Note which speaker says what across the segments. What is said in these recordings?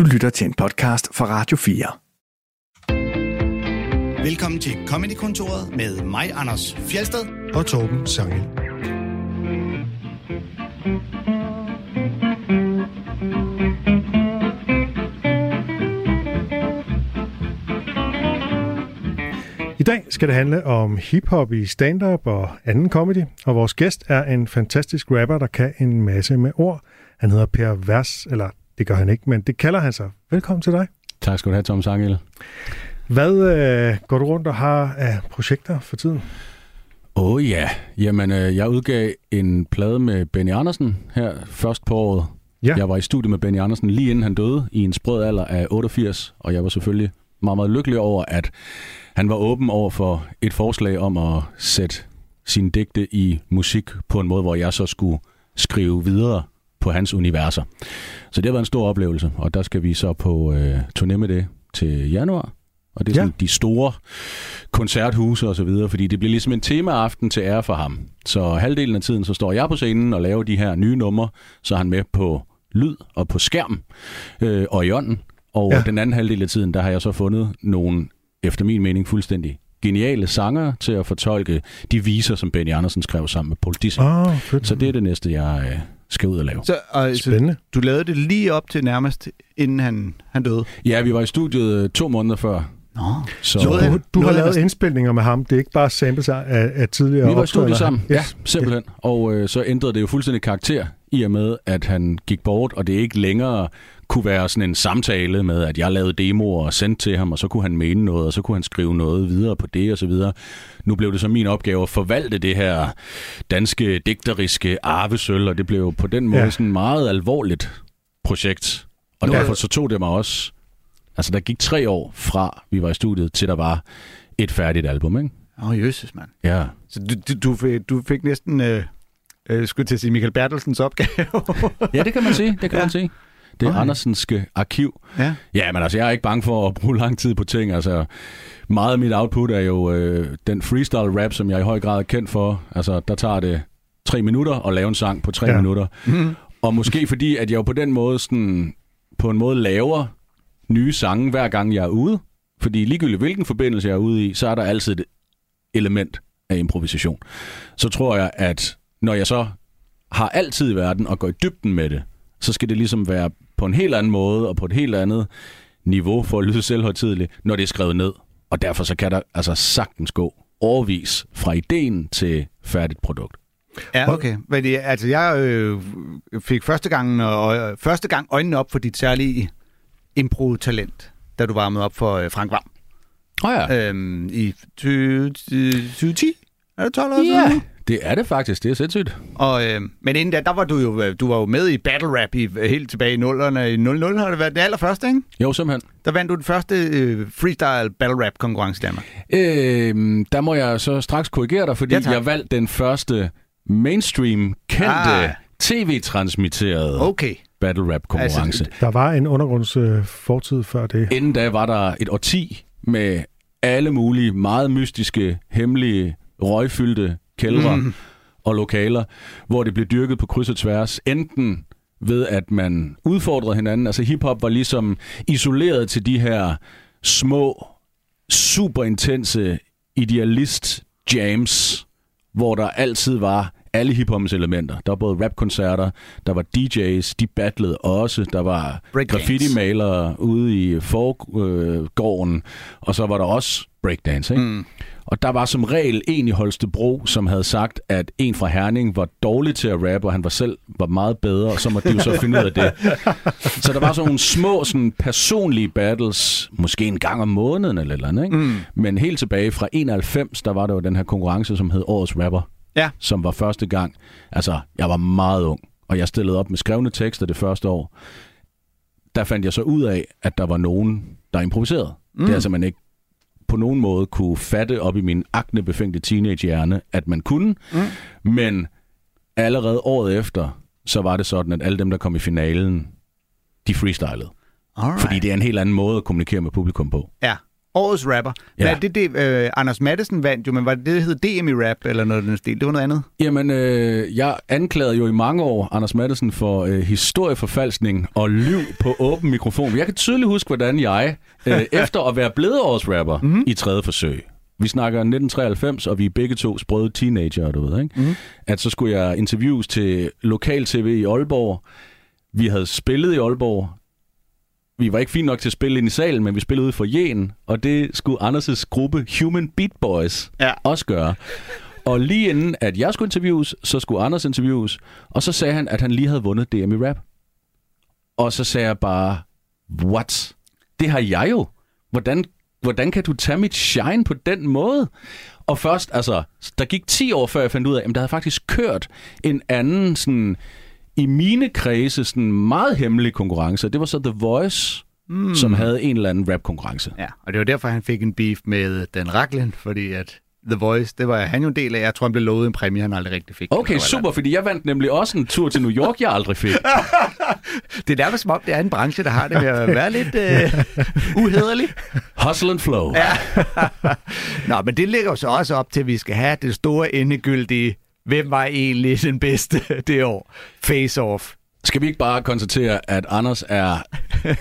Speaker 1: Du lytter til en podcast fra Radio 4.
Speaker 2: Velkommen til Comedy-kontoret med mig, Anders Fjelsted.
Speaker 3: og Torben Sangel. I dag skal det handle om hiphop i stand-up og anden comedy, og vores gæst er en fantastisk rapper, der kan en masse med ord. Han hedder Per Vers, eller det gør han ikke, men det kalder han sig. Velkommen til dig.
Speaker 4: Tak skal du have, Tom Sangel.
Speaker 3: Hvad øh, går du rundt og har af projekter for tiden?
Speaker 4: Åh oh, ja, jamen øh, jeg udgav en plade med Benny Andersen her først på året.
Speaker 3: Ja.
Speaker 4: Jeg var i studiet med Benny Andersen lige inden han døde i en sprød alder af 88, og jeg var selvfølgelig meget, meget lykkelig over, at han var åben over for et forslag om at sætte sine digte i musik på en måde, hvor jeg så skulle skrive videre på hans universer. Så det har været en stor oplevelse, og der skal vi så på øh, turné med det til januar. Og det er sådan
Speaker 3: Ja.
Speaker 4: de store koncerthuse og så videre, fordi det bliver ligesom en temaaften til ære for ham. Så halvdelen af tiden, så står jeg på scenen og laver de her nye numre, så han med på lyd og på skærm øh, og i ånden. Og
Speaker 3: Ja.
Speaker 4: den anden halvdel af tiden, der har jeg så fundet nogle, efter min mening, fuldstændig geniale sanger til at fortolke de viser, som Benny Andersen skrev sammen med Paul Dissing.
Speaker 3: Oh.
Speaker 4: Så det er det næste, jeg øh, skal ud og lave.
Speaker 2: Så, og, så
Speaker 3: Spændende.
Speaker 2: du lavede det lige op til nærmest, inden han, han døde.
Speaker 4: Ja, vi var i studiet øh, to måneder før.
Speaker 2: Nå.
Speaker 4: Så,
Speaker 2: Så
Speaker 3: Du, du har lavet indspilninger med ham. Det er ikke bare samples af, af tidligere
Speaker 4: Vi var i studiet sammen,
Speaker 3: Ja.
Speaker 4: ja, simpelthen. Og øh, så ændrede det jo fuldstændig karakter i og med, at han gik bort, og det ikke længere kunne være sådan en samtale med, at jeg lavede demoer og sendte til ham, og så kunne han mene noget, og så kunne han skrive noget videre på det og så videre. Nu blev det så min opgave at forvalte det her danske digteriske arvesøl, og det blev jo på den måde
Speaker 3: Ja.
Speaker 4: sådan et meget alvorligt projekt. Og
Speaker 2: Nu er-
Speaker 4: derfor så tog det mig også... Altså, der gik tre år fra, vi var i studiet, til der var et færdigt album, ikke?
Speaker 2: Åh, oh, jøsses, mand.
Speaker 4: Ja.
Speaker 2: Så du, du, du, fik, næsten, øh, øh, skulle til at sige, Michael Bertelsens opgave.
Speaker 4: Ja, det kan man sige. Det kan
Speaker 2: Ja.
Speaker 4: man sige. Det er
Speaker 2: Okay.
Speaker 4: Andersenske arkiv.
Speaker 2: ja.
Speaker 4: Ja, men altså, jeg er ikke bange for at bruge lang tid på ting. Altså, meget af mit output er jo øh, den freestyle rap, som jeg i høj grad er kendt for. Altså, der tager det tre minutter at lave en sang på tre
Speaker 3: Ja.
Speaker 4: ja. minutter.
Speaker 2: Mm.
Speaker 4: Og måske fordi, at jeg jo på den måde sådan, på en måde laver nye sange, hver gang jeg er ude. Fordi ligegyldigt hvilken forbindelse jeg er ude i, så er der altid et element af improvisation. Så tror jeg, at når jeg så har altid i verden og går i dybden med det, så skal det ligesom være på en helt anden måde og på et helt andet niveau for at lyde selvhøjtidligt, når det er skrevet ned. Og derfor så kan der altså sagtens gå overvis fra ideen til færdigt produkt.
Speaker 2: Ja, okay. Men det, altså, jeg øh, fik første gang, og, øh, første gang øjnene op for dit særlige impro-talent, da du varmede op for øh, Frank Vam.
Speaker 4: Oh ja.
Speaker 2: Øhm, I 20 2010? Er det 12 år siden?
Speaker 4: Ja,
Speaker 2: nu?
Speaker 4: det er det faktisk. Det er sindssygt.
Speaker 2: Og, øh, men inden da, der var du jo, øh, du var jo med i battle rap i, helt tilbage i 0'erne. I 00 har det været det allerførste, ikke?
Speaker 4: Jo, simpelthen.
Speaker 2: Der vandt du den første øh, freestyle battle rap konkurrence i Danmark.
Speaker 4: Øh, der må jeg så straks korrigere dig, fordi
Speaker 2: Ja, tak.
Speaker 4: jeg valgte den første mainstream kendte
Speaker 2: Ah.
Speaker 4: Tv-transmitterede
Speaker 2: Okay.
Speaker 4: battle rap konkurrence.
Speaker 2: Altså,
Speaker 4: Altså,
Speaker 3: Der var en undergrunds øh, fortid før det.
Speaker 4: Inden da var der et årti med alle mulige meget mystiske, hemmelige, røgfyldte kældre
Speaker 2: mm.
Speaker 4: og lokaler, hvor det blev dyrket på kryds og tværs. Enten ved, at man udfordrede hinanden. Altså hiphop var ligesom isoleret til de her små, super intense idealist jams, hvor der altid var alle hiphoppens elementer. Der var både rapkoncerter, der var DJ's, de battlede også, der var graffiti-malere ude i forgården, og så var der også breakdance. Ikke?
Speaker 2: Mm.
Speaker 4: Og der var som regel en i Holstebro, som havde sagt, at en fra Herning var dårlig til at rappe, og han var selv var meget bedre, og så måtte de jo så finde ud af det. Så der var sådan nogle små sådan personlige battles, måske en gang om måneden eller eller andet, ikke?
Speaker 2: Mm.
Speaker 4: Men helt tilbage fra 91, der var der jo den her konkurrence, som hed Årets Rapper,
Speaker 2: Ja.
Speaker 4: som var første gang. Altså, jeg var meget ung, og jeg stillede op med skrevne tekster det første år. Der fandt jeg så ud af, at der var nogen, der improviserede. Mm. Det er altså, man ikke på nogen måde kunne fatte op i min aknebefængte teenagehjerne, at man kunne.
Speaker 2: Mm.
Speaker 4: Men allerede året efter, så var det sådan, at alle dem, der kom i finalen, de freestylede.
Speaker 2: Alright.
Speaker 4: Fordi det er en helt anden måde at kommunikere med publikum på.
Speaker 2: Ja. Årets rapper. Hvad
Speaker 4: Ja.
Speaker 2: er det, det øh, Anders Madsen vandt jo, men var det det, hed DM i rap, eller noget den stil? Det var noget andet.
Speaker 4: Jamen, øh, jeg anklagede jo i mange år Anders Madsen for øh, historieforfalskning og lyv på åben mikrofon. Jeg kan tydeligt huske, hvordan jeg, øh, efter at være blevet årets rapper mm-hmm. i tredje forsøg, vi snakker 1993, og vi er begge to sprøde teenager, du ved, ikke? Mm-hmm. At så skulle jeg interviews til lokal-tv i Aalborg. Vi havde spillet i Aalborg. Vi var ikke fint nok til at spille ind i salen, men vi spillede ude for Jen, og det skulle Anders' gruppe Human Beat Boys
Speaker 2: Ja.
Speaker 4: også gøre. Og lige inden, at jeg skulle interviews, så skulle Anders interviews, og så sagde han, at han lige havde vundet DM i rap. Og så sagde jeg bare, what? Det har jeg jo. Hvordan, hvordan kan du tage mit shine på den måde? Og først, altså, der gik 10 år, før jeg fandt ud af, at der havde faktisk kørt en anden, sådan, i mine kredse, sådan meget hemmelig konkurrence. Det var så The Voice, mm. som havde en eller anden rap-konkurrence.
Speaker 2: Ja, og det var derfor, han fik en beef med Dan Racklin, fordi at The Voice, det var han jo en del af. Jeg tror, han blev lovet en præmie, han aldrig rigtig fik.
Speaker 4: Okay,
Speaker 2: Eller
Speaker 4: super, fordi jeg vandt nemlig også en tur til New York, jeg aldrig fik.
Speaker 2: Det er derfor som om, det er en branche, der har det med at være lidt øh, uhederlig.
Speaker 4: Hustle and flow. Ja.
Speaker 2: Nå, men det ligger jo så også op til, at vi skal have det store endegyldige, hvem var egentlig den bedste det år? Face Off.
Speaker 4: Skal vi ikke bare konstatere, at Anders er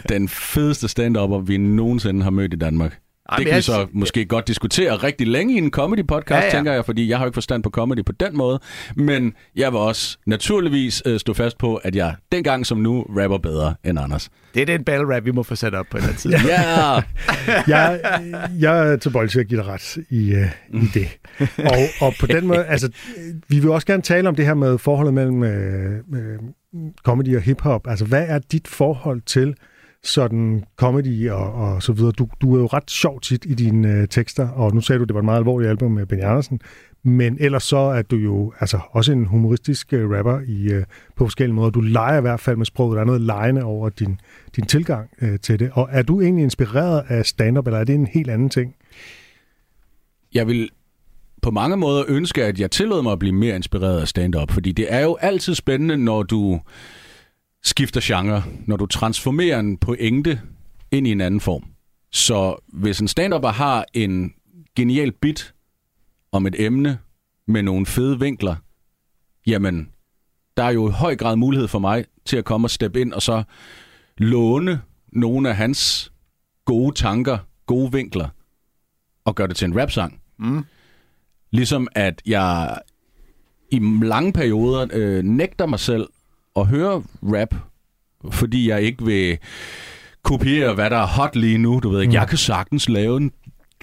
Speaker 4: den fedeste stand-upper, vi nogensinde har mødt i Danmark?
Speaker 2: Ej,
Speaker 4: det kan vi så måske godt diskutere rigtig længe i en comedy-podcast,
Speaker 2: Ja,
Speaker 4: ja, tænker jeg, fordi jeg har jo ikke forstand på comedy på den måde. Men jeg vil også naturligvis øh, stå fast på, at jeg dengang som nu rapper bedre end Anders.
Speaker 2: Det er den battle rap, vi må få sat op på den her tid.
Speaker 4: Ja!
Speaker 3: Jeg, jeg er tilbøjelig til at give dig ret i, uh, i det. Og, og på den måde, altså, vi vil også gerne tale om det her med forholdet mellem øh, øh, comedy og hiphop. Altså, hvad er dit forhold til sådan comedy og, og så videre? Du, du er jo ret sjov tit i dine øh, tekster, og nu sagde du, det var et meget alvorligt album med Benny Andersen, men ellers så er du jo altså også en humoristisk øh, rapper i, øh, på forskellige måder. Du leger i hvert fald med sproget. Der er noget lejende over din, din tilgang øh, til det. Og er du egentlig inspireret af stand-up, eller er det en helt anden ting?
Speaker 4: jeg vil på mange måder ønske, at jeg tillod mig at blive mere inspireret af stand-up, fordi det er jo altid spændende, når du skifter genre, når du transformerer en pointe ind i en anden form. Så hvis en stand har en genial bit om et emne med nogle fede vinkler, jamen, der er jo i høj grad mulighed for mig til at komme og steppe ind og så låne nogle af hans gode tanker, gode vinkler, og gøre det til en rapsang.
Speaker 2: Mm.
Speaker 4: Ligesom at jeg i lange perioder øh, nægter mig selv at høre rap, fordi jeg ikke vil kopiere, hvad der er hot lige nu. Du ved ikke,
Speaker 3: Mm.
Speaker 4: jeg kan sagtens lave en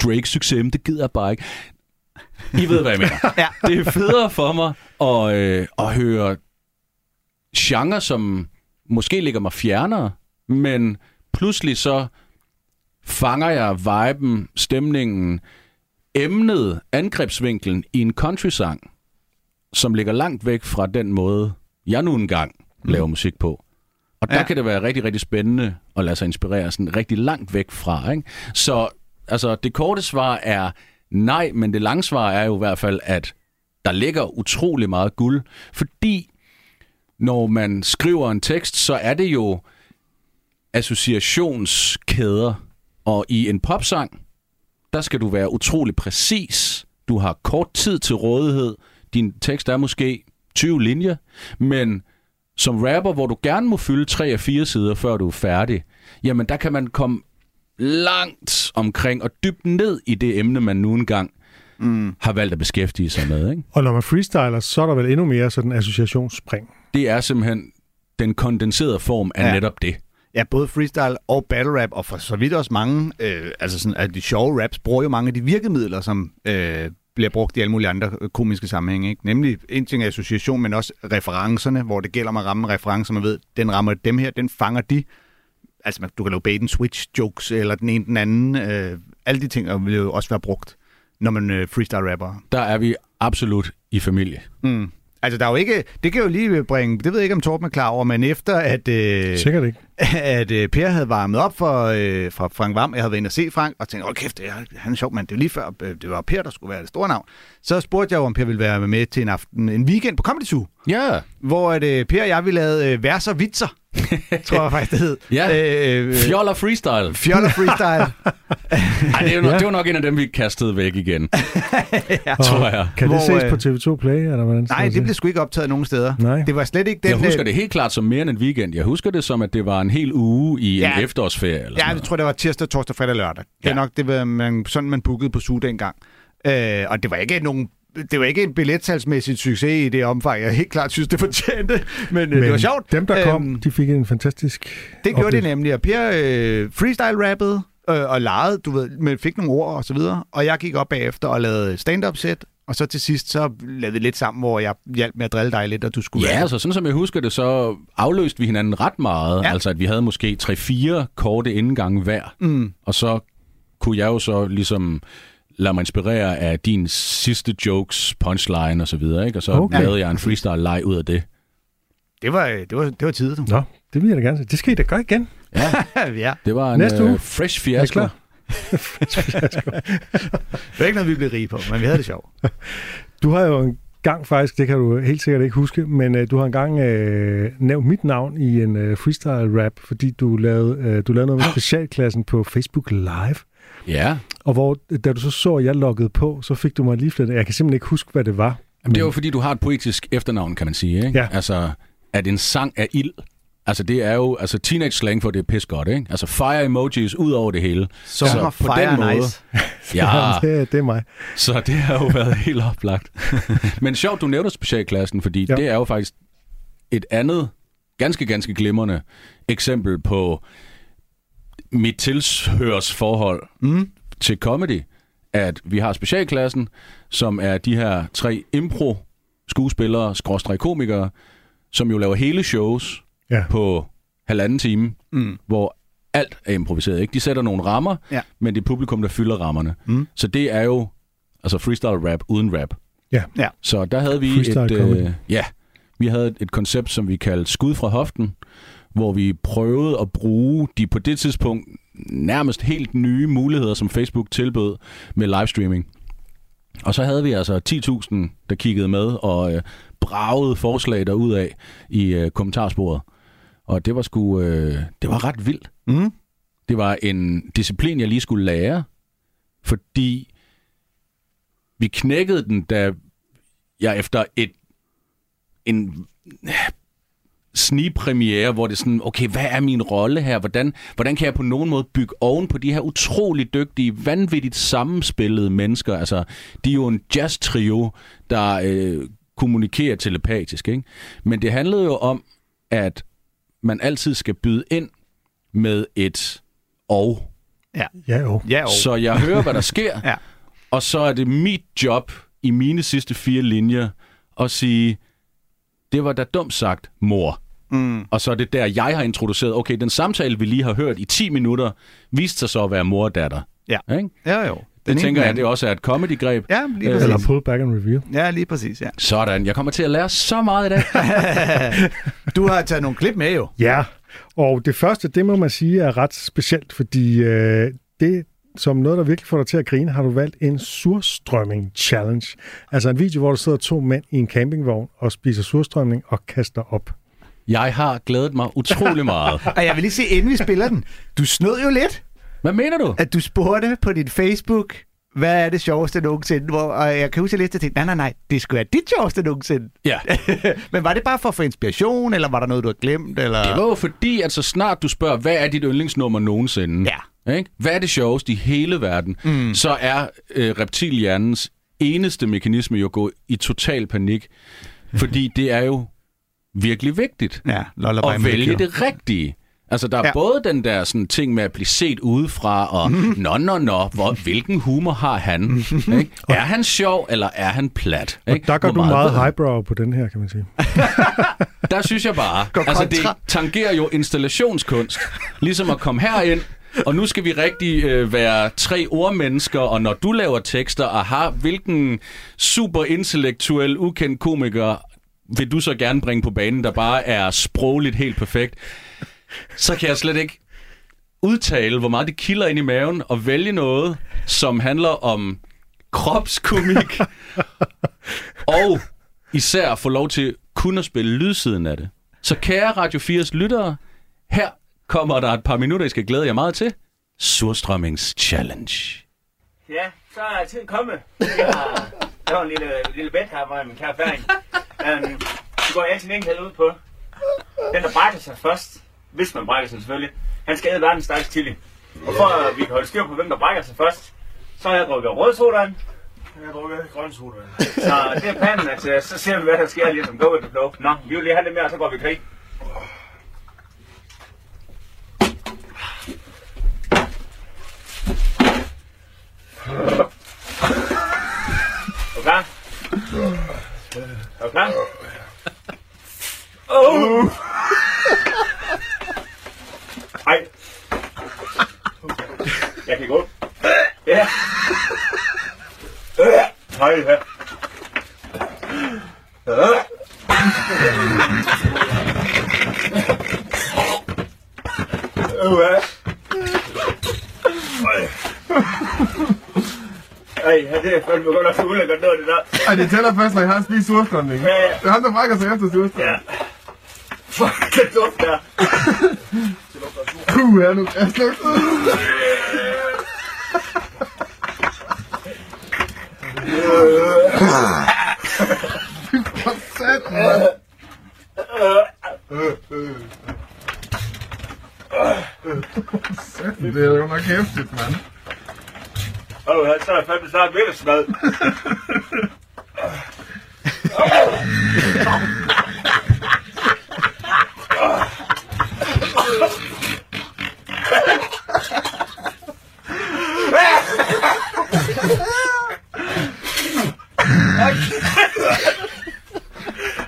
Speaker 4: Drake-succes, men det gider jeg bare ikke. I ved, hvad jeg mener.
Speaker 2: Ja.
Speaker 4: Det er federe for mig at, øh, at høre genre, som måske ligger mig fjernere, men pludselig så fanger jeg viben, stemningen, emnet, angrebsvinkelen i en countrysang, som ligger langt væk fra den måde, jeg nu engang laver musik på. Og der
Speaker 2: ja.
Speaker 4: kan det være rigtig, rigtig spændende at lade sig inspirere sådan rigtig langt væk fra. Ikke? Så altså, det korte svar er nej, men det lange svar er jo i hvert fald, at der ligger utrolig meget guld, fordi når man skriver en tekst, så er det jo associationskæder, og i en popsang, der skal du være utrolig præcis. Du har kort tid til rådighed. Din tekst er måske 20 linjer, men som rapper, hvor du gerne må fylde 3 af 4 sider, før du er færdig, jamen der kan man komme langt omkring og dybt ned i det emne, man nu engang
Speaker 2: Mm.
Speaker 4: har valgt at beskæftige sig med. Ikke?
Speaker 3: Og når man freestyler, så er der vel endnu mere sådan associationsspring.
Speaker 4: Det er simpelthen den kondenserede form af
Speaker 2: Ja.
Speaker 4: ja. netop det.
Speaker 2: Ja, både freestyle og battle rap, og for så vidt også mange, øh, altså sådan, at de sjove raps bruger jo mange af de virkemidler, som øh, bliver brugt i alle mulige andre øh, komiske sammenhænge. Ikke? Nemlig en ting er association, men også referencerne, hvor det gælder om at ramme referencer, man ved, den rammer dem her, den fanger de. Altså, man- du kan lave bait and switch jokes, eller den ene den anden. Øh, alle de ting vil jo også være brugt, når man øh, freestyle rapper.
Speaker 4: Der er vi absolut i familie.
Speaker 2: Mm. Altså, der er jo ikke... Det kan jo lige bringe... Det ved jeg ikke, om Torben er klar over, men efter at... Øh,
Speaker 3: Sikkert ikke.
Speaker 2: at øh, Per havde varmet op for, øh, for Frank Vam. Jeg havde været inde og se Frank, og tænkte, hold kæft, det er, han er sjov mand. Det er jo lige før, øh, det var Per, der skulle være det store navn. Så spurgte jeg jo, om Per ville være med til en aften, en weekend på Comedy Zoo,
Speaker 4: Ja,
Speaker 2: hvor at, øh, Per og jeg ville lave øh, vers og vitser, tror jeg faktisk, det hed.
Speaker 4: Ja.
Speaker 2: Øh, øh,
Speaker 4: fjoller freestyle.
Speaker 2: Fjoller freestyle.
Speaker 4: Ej, det, er jo nok,
Speaker 3: Ja.
Speaker 4: det var nok en af dem, vi kastede væk igen,
Speaker 3: Og
Speaker 4: tror jeg.
Speaker 3: Kan det
Speaker 2: Hvor,
Speaker 3: ses
Speaker 2: øh,
Speaker 3: på TV2 Play, eller hvordan?
Speaker 2: Nej, det blev sgu ikke optaget nogen steder.
Speaker 3: Nej.
Speaker 2: Det var slet ikke den...
Speaker 4: Jeg husker
Speaker 2: øh,
Speaker 4: det helt klart som mere end en weekend. Jeg husker det som, at det var en hel uge i en
Speaker 2: Ja.
Speaker 4: efterårsferie. Eller
Speaker 2: Ja, jeg tror, det var tirsdag, torsdag, fredag, lørdag. Det er
Speaker 4: Ja.
Speaker 2: nok det var, man, sådan, man bookede på SU dengang. Øh, og det var ikke nogen det var ikke en billetsalsmæssig succes i det omfang, jeg helt klart synes, det fortjente, men, men det var sjovt.
Speaker 3: dem, der kom,
Speaker 2: Øhm,
Speaker 3: de fik en fantastisk
Speaker 2: Det gjorde
Speaker 3: oplevelse.
Speaker 2: det nemlig, og Per øh, freestyle-rappede øh, og legede, du ved, men fik nogle ord og så videre, og jeg gik op bagefter og lavede stand-up set, og så til sidst, så lavede vi lidt sammen, hvor jeg hjalp med at drille dig lidt, og du skulle
Speaker 4: Ja,
Speaker 2: være-
Speaker 4: altså sådan som jeg husker det, så afløste vi hinanden ret meget.
Speaker 2: Ja.
Speaker 4: Altså at vi havde måske 3-4 korte indgange hver.
Speaker 2: Mm.
Speaker 4: Og så kunne jeg jo så ligesom lade mig inspirere af din sidste jokes, punchline og så videre, ikke? Og så
Speaker 3: Okay.
Speaker 4: lavede jeg en freestyle-leg ud af det.
Speaker 2: Det var, øh, det var, det var tid, du.
Speaker 3: Nå, det vil jeg da gerne se. Det skal I da gøre igen.
Speaker 4: Ja,
Speaker 2: ja.
Speaker 4: det var en
Speaker 3: Næste uge.
Speaker 4: øh, fresh
Speaker 3: Er I
Speaker 4: fiasko.
Speaker 3: klar?
Speaker 2: Det var ikke noget, vi blev rige på, men vi havde det sjovt.
Speaker 3: Du har jo en gang faktisk, det kan du helt sikkert ikke huske, men øh, du har engang øh, nævnt mit navn i en øh, freestyle-rap, fordi du lavede, øh, du lavede noget med specialklassen på Facebook Live.
Speaker 4: Ja,
Speaker 3: Og hvor, da du så så, at jeg loggede på, så fik du mig lige flettet. Jeg kan simpelthen ikke huske, hvad det var.
Speaker 4: Jamen, det er jo fordi, du har et poetisk efternavn, kan man sige. Ikke?
Speaker 3: Ja.
Speaker 4: Altså, at en sang er ild. Altså, det er jo altså, teenage slang for, det er pis godt, ikke? Altså, fire emojis ud over det hele.
Speaker 2: Sommer,
Speaker 4: på
Speaker 2: fire,
Speaker 4: den måde-
Speaker 2: nice.
Speaker 4: Ja,
Speaker 3: det, det er mig.
Speaker 4: så det har jo været helt oplagt. Men sjovt, du nævner specialklassen, fordi
Speaker 3: ja.
Speaker 4: det er jo faktisk et andet, ganske, ganske glimrende eksempel på mit tilhørsforhold
Speaker 2: Mm.
Speaker 4: til comedy, at vi har specialklassen, som er de her tre impro skuespillere, skråstreg komikere, som jo laver hele shows
Speaker 3: Ja.
Speaker 4: på halvanden time,
Speaker 2: Mm.
Speaker 4: hvor alt er improviseret. Ikke? De sætter nogle rammer,
Speaker 2: Ja.
Speaker 4: men det er publikum, der fylder rammerne.
Speaker 2: Mm.
Speaker 4: Så det er jo altså freestyle rap uden rap.
Speaker 3: Ja.
Speaker 2: Ja.
Speaker 4: Så der havde vi
Speaker 3: Freestyle
Speaker 4: et, øh, ja, vi havde et, et koncept, som vi kaldte skud fra hoften, hvor vi prøvede at bruge de på det tidspunkt nærmest helt nye muligheder, som Facebook tilbød med livestreaming. Og så havde vi altså 10.000, der kiggede med og øh, bragede forslag derud af i øh, kommentarsporet. Og det var sgu, øh, det var ret vildt.
Speaker 2: Mm.
Speaker 4: Det var en disciplin, jeg lige skulle lære, fordi vi knækkede den, da jeg efter et en snigpremiere, hvor det er sådan, okay, hvad er min rolle her? Hvordan, hvordan kan jeg på nogen måde bygge oven på de her utrolig dygtige, vanvittigt sammenspillede mennesker? Altså, de er jo en jazz-trio, der øh, kommunikerer telepatisk, ikke? Men det handlede jo om, at man altid skal byde ind med et og.
Speaker 3: Ja, jo.
Speaker 2: Ja, og.
Speaker 4: Så jeg hører, hvad der sker,
Speaker 2: Ja.
Speaker 4: og så er det mit job i mine sidste fire linjer at sige, det var da dumt sagt, mor.
Speaker 2: Mm.
Speaker 4: Og så er det der, jeg har introduceret, okay, den samtale, vi lige har hørt i 10 minutter, viste sig så at være mor og datter.
Speaker 2: Ja.
Speaker 4: Ikke?
Speaker 2: Ja, jo.
Speaker 4: Det
Speaker 2: Den
Speaker 4: tænker
Speaker 2: ene
Speaker 4: jeg, det også er et comedy-greb.
Speaker 2: Ja, lige
Speaker 4: Øh,
Speaker 2: præcis.
Speaker 3: Eller pull back and reveal.
Speaker 2: Ja, lige præcis, ja.
Speaker 4: Sådan, jeg kommer til at lære så meget i dag.
Speaker 2: Du har taget nogle klip med jo.
Speaker 3: Ja, og det første, det må man sige, er ret specielt, fordi øh, det som noget, der virkelig får dig til at grine, har du valgt en surstrømming challenge. Altså en video, hvor der sidder to mænd i en campingvogn og spiser surstrømning og kaster op.
Speaker 4: Jeg har glædet mig utrolig meget.
Speaker 2: Og jeg vil lige se, inden vi spiller den. Du snød jo lidt,
Speaker 4: Hvad mener du?
Speaker 2: at du spurgte på din Facebook, hvad er det sjoveste nogensinde? Hvor, og jeg kan huske, at jeg læste og tænkte, nej, nej, nej, det skulle være dit sjoveste nogensinde.
Speaker 4: Ja,
Speaker 2: Men var det bare for at få inspiration, eller var der noget, du havde glemt? Eller?
Speaker 4: det var jo fordi, at så snart du spørger, hvad er dit yndlingsnummer nogensinde?
Speaker 2: Ja.
Speaker 4: Ikke? Hvad er det sjoveste i hele verden? Mm. Så er øh, reptilhjernens eneste mekanisme jo at gå i total panik. Fordi det er jo virkelig vigtigt
Speaker 2: Ja,
Speaker 4: at vælge det rigtige. Altså, der er
Speaker 2: Ja.
Speaker 4: både den der sådan, ting med at blive set udefra, og nå, nå, nå, hvor, hvilken humor har han? ikke? Er han sjov, eller er han plat?
Speaker 3: Og
Speaker 4: Ikke?
Speaker 3: der går
Speaker 4: Hvor
Speaker 3: du meget highbrow på den her, kan man sige.
Speaker 4: Der synes jeg bare,
Speaker 2: Går
Speaker 4: altså det tangerer jo installationskunst. Ligesom at komme herind, og nu skal vi rigtig øh, være tre ordmennesker, og når du laver tekster, aha, hvilken super intellektuel, ukendt komiker vil du så gerne bringe på banen, der bare er sprogligt helt perfekt, så kan jeg slet ikke udtale, hvor meget det kilder ind i maven, og vælge noget, som handler om kropskomik, og især få lov til kun at spille lydsiden af det. Så kære Radio 4's lyttere, her kommer der et par minutter, I skal glæde jer meget til. Surstrømmings Challenge.
Speaker 5: Ja, så er tiden kommet. Jeg har lavet en lille, lille bet her med min kære Um, det går altid enkelt ud på. Den, der brækker sig først, hvis man brækker sig selvfølgelig, han skal æde verdens stærkeste chili. Og for at vi kan holde styr på, hvem der brækker sig først, så har jeg drukket rødsodaen.
Speaker 6: Jeg drukker grøn soda.
Speaker 5: Så det er planen, at øh, så ser vi, hvad der sker lige som go with the flow. Nå, vi vil lige have lidt mere, og så går vi i krig. Er du klar? Er du klar? Ej. Jeg kan gå. Ja. Øh. Hej, her. Øh, ja. Ej, det er fandme godt nok så ulækkert noget, det der.
Speaker 6: Ej, det tæller først, når jeg har spist surstrømning.
Speaker 5: Ja, ja.
Speaker 6: Det er ham, der brækker sig efter surstrømning.
Speaker 5: Ja. Fuck, det duft der.
Speaker 6: Puh, her nu. Jeg slugt. For satan, mand. Satan, det er jo nok hæftigt, mand.
Speaker 5: Åh, oh, så er jeg fandme snart middagssmad.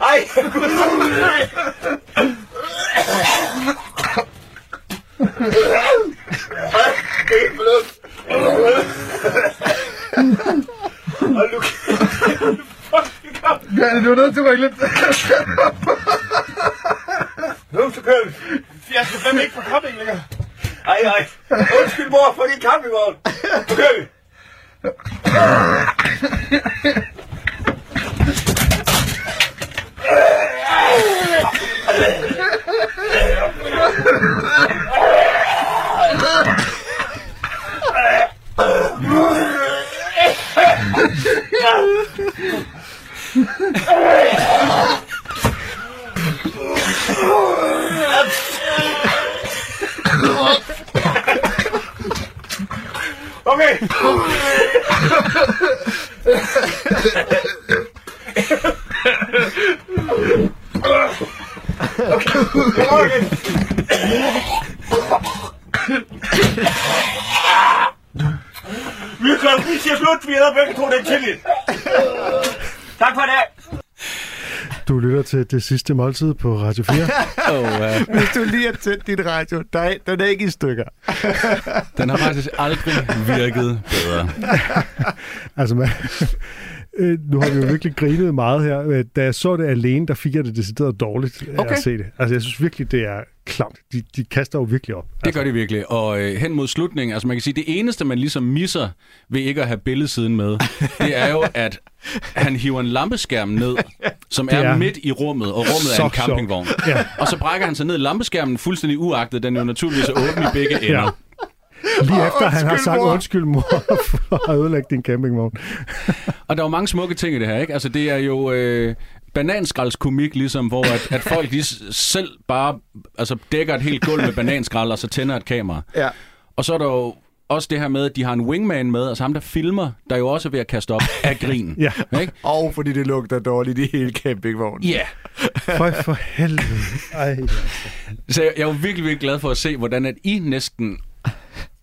Speaker 5: Ej, det er blødt. Hold nu Fuck, kom.
Speaker 6: Ja, du er nødt til at rykke lidt.
Speaker 5: Nu så kører vi.
Speaker 6: Jeg skal fandme ikke på kopping længere.
Speaker 5: Ej, ej. Undskyld, mor, for din campingvogn. Nu kører vi. Okay. Okay, come on again. Vi er klar, vi siger slut, vi er begge to den chili. Tak for det.
Speaker 3: Du lytter til det sidste måltid på Radio 4.
Speaker 4: Oh, uh,
Speaker 2: Hvis du lige har tændt dit radio, der er, den er ikke i stykker.
Speaker 4: den har faktisk aldrig virket bedre.
Speaker 3: altså, man, øh, nu har vi jo virkelig grinet meget her. Øh, Da jeg så det alene, der fik jeg det decideret dårligt af
Speaker 4: Okay.
Speaker 3: at se det. Altså, jeg synes virkelig, det er klamt. De, de kaster jo virkelig op.
Speaker 4: Det gør de virkelig. Og øh, hen mod slutningen, altså man kan sige, det eneste, man ligesom misser ved ikke at have billedsiden med, det er jo, at han hiver en lampeskærm ned, som er,
Speaker 3: er
Speaker 4: midt i rummet, og rummet er
Speaker 3: så
Speaker 4: en campingvogn.
Speaker 3: Ja.
Speaker 4: Og så brækker han sig ned i lampeskærmen, fuldstændig uagtet, den er jo naturligvis er åben i begge ender.
Speaker 3: Ja. Lige efter han har sagt
Speaker 6: mor.
Speaker 3: undskyld mor for at ødelægge din campingvogn.
Speaker 4: Og der er jo mange smukke ting i det her, ikke? Altså, det er jo øh, bananskraldskomik, ligesom, hvor at, at folk s- selv bare altså, dækker et helt gulv med bananskrald, og så tænder et kamera.
Speaker 2: Ja.
Speaker 4: Og så er der jo også det her med, at de har en wingman med, altså ham, der filmer, der er jo også ved at kaste op af grin.
Speaker 3: Ja.
Speaker 4: Ikke?
Speaker 2: Og fordi det lugter dårligt i hele campingvognen.
Speaker 4: Ja.
Speaker 3: For, for helvede. Ej.
Speaker 4: Så jeg, jeg er jo virkelig, virkelig glad for at se, hvordan at I næsten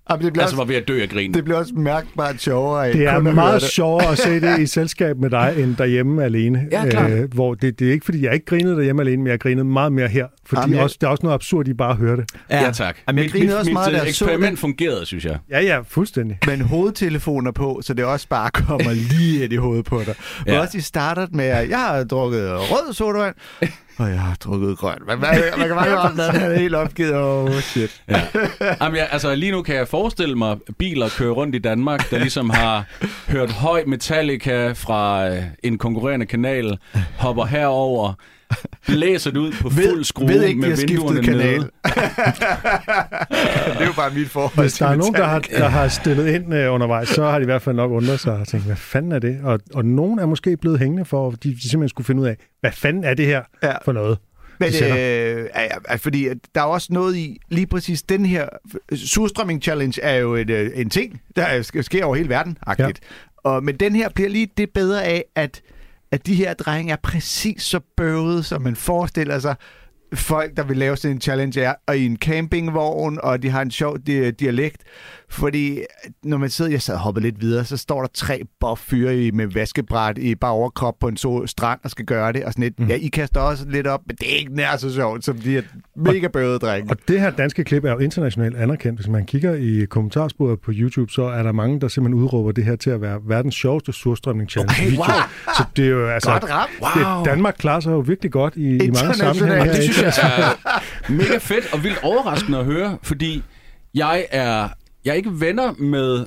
Speaker 2: Jamen, det, bliver
Speaker 4: altså,
Speaker 2: også,
Speaker 4: var ved at dø af grin.
Speaker 2: det bliver også mærkbart sjovere
Speaker 3: Det er meget
Speaker 2: det.
Speaker 3: sjovere at se det i selskab med dig, end derhjemme alene.
Speaker 4: Ja, klart.
Speaker 3: Øh, hvor det, det er ikke, fordi jeg ikke grinede derhjemme alene, men jeg grinede meget mere her. Fordi
Speaker 2: Jamen, jeg-
Speaker 3: også, der er også noget absurd i bare at høre det.
Speaker 4: Ja, tak.
Speaker 2: Jamen, jeg
Speaker 4: Mit-
Speaker 2: grinede
Speaker 4: mit,
Speaker 2: også
Speaker 4: mit,
Speaker 2: meget, da
Speaker 4: øh,
Speaker 2: så
Speaker 4: eksperiment
Speaker 2: det.
Speaker 4: fungerede, synes jeg.
Speaker 3: Ja, ja, fuldstændig.
Speaker 2: Men hovedtelefoner på, så det også bare kommer lige ind i hovedet på dig. Ja.
Speaker 4: Ja.
Speaker 2: Og også I starter med, at jeg har drukket rød sodavand, og jeg har drukket grøn. Man, man, man kan bare høre, at han er helt opgivet. Oh, shit.
Speaker 4: Ja. Jamen, jeg, altså, lige nu kan jeg forestille mig biler køre rundt i Danmark, der ligesom har hørt høj Metallica fra øh, en konkurrerende kanal, hopper herover, blæser det ud på fuld skrue
Speaker 2: ved ikke,
Speaker 4: med vinduerne
Speaker 2: kanal.
Speaker 4: nede.
Speaker 2: det er jo bare mit forhold
Speaker 3: Hvis der er nogen, der har, der har stillet ind uh, undervejs, så har de i hvert fald nok undret sig og tænkt, hvad fanden er det? Og, og nogen er måske blevet hængende for, at de, de simpelthen skulle finde ud af, hvad fanden er det her
Speaker 2: Ja.
Speaker 3: for noget?
Speaker 2: Men, øh, ja, fordi at der er også noget i, lige præcis den her surstrømming challenge er jo en, øh, en ting, der sk- sker over hele verden, ja. og, men den her bliver lige det bedre af, at, at de her drenge er præcis så bøvede, som man forestiller sig, folk, der vil lave sådan en challenge er, og i en campingvogn, og de har en sjov di- dialekt. Fordi når man sidder, jeg sad og hoppet lidt videre, så står der tre buff fyre i, med vaskebræt i bare overkrop på en så strand og skal gøre det. Og sådan lidt, mm. ja, I kaster også lidt op, men det er ikke nær så sjovt, som de her mega bøvede drenge.
Speaker 3: Og det her danske klip er jo internationalt anerkendt. Hvis man kigger i kommentarsporet på YouTube, så er der mange, der simpelthen udråber det her til at være verdens sjoveste surstrømning challenge
Speaker 2: Okay,
Speaker 3: video.
Speaker 2: wow.
Speaker 3: Så det er jo altså...
Speaker 2: Godt ramt.
Speaker 3: Det, Danmark klarer sig jo virkelig godt i, i mange sammenhænge.
Speaker 2: Det
Speaker 4: synes jeg er mega fedt og vildt overraskende at høre, fordi jeg er, jeg er ikke venner med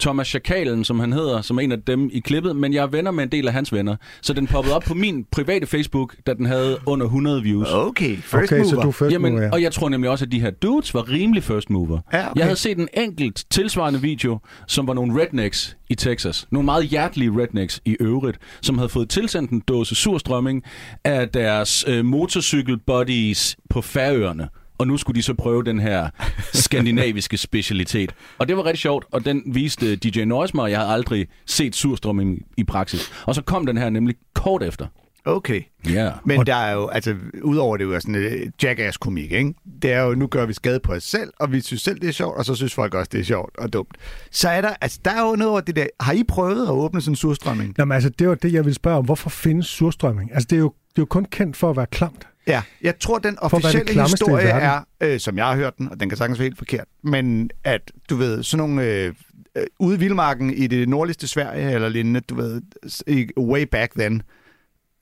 Speaker 4: Thomas Chakalen, som han hedder, som er en af dem i klippet, men jeg er venner med en del af hans venner. Så den poppede op på min private Facebook, da den havde under 100 views.
Speaker 2: Okay, first
Speaker 3: Okay,
Speaker 2: mover.
Speaker 3: så du først
Speaker 4: Jamen,
Speaker 3: mover, ja.
Speaker 4: og jeg tror nemlig også, at de her dudes var rimelig first mover.
Speaker 2: Ja, okay.
Speaker 4: Jeg havde set en enkelt tilsvarende video, som var nogle rednecks i Texas. Nogle meget hjertelige rednecks i øvrigt, som havde fået tilsendt en dåse surstrømming af deres øh, motorcykel buddies på Færøerne. Og nu skulle de så prøve den her skandinaviske specialitet. Og det var rigtig sjovt, og den viste DJ Noise mig, og jeg havde aldrig set surstrømming i praksis. Og så kom den her nemlig kort efter.
Speaker 2: Okay.
Speaker 4: Ja. Yeah.
Speaker 2: Men der er jo, altså, udover det er jo sådan en jackass-komik, ikke? Det er jo, nu gør vi skade på os selv, og vi synes selv, det er sjovt, og så synes folk også, det er sjovt og dumt. Så er der, altså, der er jo noget over det der. Har I prøvet at åbne sådan en surstrømming?
Speaker 3: Jamen altså, det var det, jeg ville spørge om. Hvorfor findes surstrømming? Altså, det er jo, det er jo kun kendt for at være klamt.
Speaker 2: Ja, jeg tror, den officielle historie er, øh, som jeg har hørt den, og den kan sagtens være helt forkert, men at, du ved, sådan nogle... Øh, øh, ude i Vildmarken i det nordligste Sverige, eller lignende, du ved, way back then,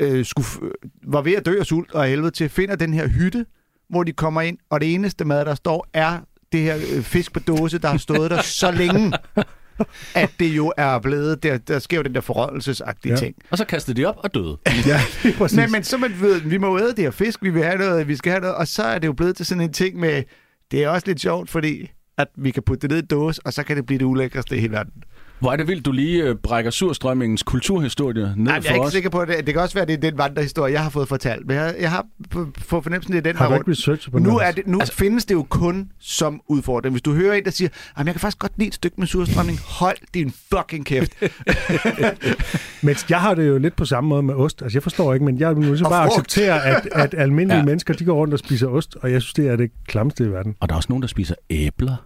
Speaker 2: øh, skulle, f- var ved at dø af sult og helvede til, finder den her hytte, hvor de kommer ind, og det eneste mad, der står, er det her øh, fisk på dåse, der har stået der så længe, at det jo er blevet, der, der sker jo den der forrådelsesagtige
Speaker 3: Ja.
Speaker 2: ting.
Speaker 4: Og så kastede de op og døde.
Speaker 3: Ja, præcis.
Speaker 2: Nej, men så man ved, vi må æde det her fisk, vi vil have noget, vi skal have noget, og så er det jo blevet til sådan en ting med, det er også lidt sjovt, fordi at vi kan putte det ned i dåse, og så kan det blive det ulækreste i hele verden.
Speaker 4: Hvor er det vildt, du lige øh, brækker surstrømmingens kulturhistorie ned
Speaker 2: Nej, jeg
Speaker 4: for
Speaker 2: er ikke
Speaker 4: os.
Speaker 2: sikker på det. Det kan også være, at det er den vandrehistorie, jeg har fået fortalt. Men jeg, jeg har på fornemmelsen, det er den,
Speaker 3: Har
Speaker 2: er
Speaker 3: ikke
Speaker 2: rundt.
Speaker 3: researchet på
Speaker 2: Nu, er det, nu altså, findes det jo kun som udfordring. Hvis du hører en, der siger, at jeg kan faktisk godt lide et stykke med surstrømning, hold din fucking kæft.
Speaker 3: Men jeg har det jo lidt på samme måde med ost. Altså, jeg forstår ikke, men jeg vil så bare acceptere, at, at almindelige
Speaker 4: ja.
Speaker 3: mennesker, de går rundt og spiser ost, og jeg synes, det er det klamste i verden.
Speaker 4: Og der er også nogen, der spiser æbler.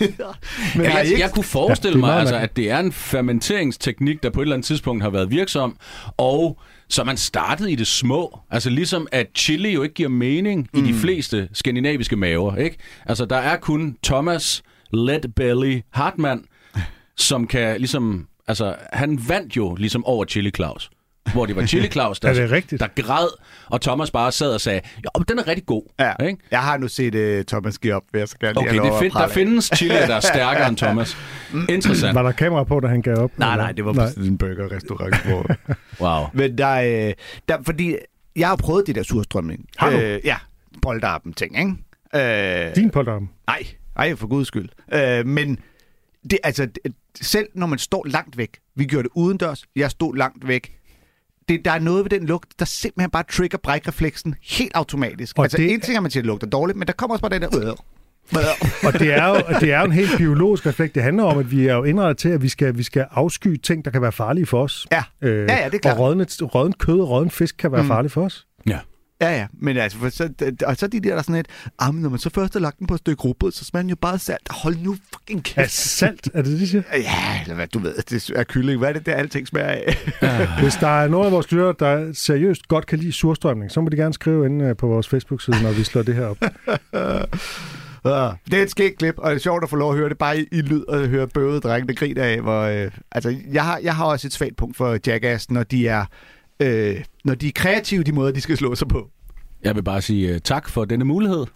Speaker 2: Men
Speaker 4: jeg,
Speaker 2: ikke-
Speaker 4: jeg kunne forestille
Speaker 3: Ja,
Speaker 4: mig, altså, at det er en fermenteringsteknik, der på et eller andet tidspunkt har været virksom, og så man startede i det små. Altså ligesom at chili jo ikke giver mening mm. i de fleste skandinaviske maver. Ikke? Altså der er kun Thomas Leadbelly Hartmann, som kan ligesom... Altså han vandt jo ligesom over Chili Claus. Hvor det var Chili Claus, der,
Speaker 3: Er det rigtigt?
Speaker 4: der græd, og Thomas bare sad og sagde, jo, den er rigtig god.
Speaker 2: Ja,
Speaker 4: Ikke?
Speaker 2: jeg har nu set uh, Thomas give op, vil jeg så gerne
Speaker 4: Okay, det fedt. Der findes chili, der er stærkere end Thomas. Interessant.
Speaker 3: Var der kamera på, da han gav op?
Speaker 2: Nej,
Speaker 3: eller?
Speaker 2: nej, det var på sådan en burgerrestaurant. Hvor...
Speaker 4: Wow.
Speaker 2: Men der, øh, der, fordi jeg har prøvet det der surstrømning.
Speaker 3: Har du?
Speaker 2: Øh, ja, polterappen ting, ikke? Øh,
Speaker 3: Din polterappen.
Speaker 2: Nej, nej, for guds skyld. Øh, men det, altså, det- selv når man står langt væk, vi gjorde det udendørs, jeg stod langt væk, det, der er noget ved den lugt, der simpelthen bare trigger brækrefleksen helt automatisk.
Speaker 3: Og
Speaker 2: altså,
Speaker 3: det-
Speaker 2: en ting er, at man siger, at det lugter dårligt, men der kommer også bare den der... Øh.
Speaker 3: Og det er, jo, det er jo en helt biologisk reflekt. Det handler om, at vi er jo indrettet til, at vi skal, vi skal afsky ting, der kan være farlige for os.
Speaker 2: Ja.
Speaker 3: Øh,
Speaker 2: Ja, ja, det er klart.
Speaker 3: Og rådden kød og rådden fisk kan være
Speaker 2: Mm.
Speaker 3: mm. farlige for os.
Speaker 4: Ja.
Speaker 2: Ja, ja, men altså, for så, og så er de der, der er sådan et, ah, men når man så først har lagt den på et stykke rugbrød, så smager den jo bare salt. Hold nu fucking
Speaker 3: Er
Speaker 2: kæft.
Speaker 3: salt, er det det, de siger?
Speaker 2: Ja, eller hvad du ved, det er kylling. Hvad er det der, alting smager af?
Speaker 3: Hvis der er nogen af vores lyttere, der seriøst godt kan lide surstrømning, så må de gerne skrive ind øh, på vores Facebook-side, når vi slår det her op.
Speaker 2: Ja, det er et skægt klip, og det er sjovt at få lov at høre det bare i, i lyd og høre bøvede drenge, der griner af. Hvor, øh, altså, jeg, har, jeg har også et svagt punkt for Jackass, når de er, øh, når de er kreative, de måder, de skal slå sig på.
Speaker 4: Jeg vil bare sige uh, tak for denne mulighed.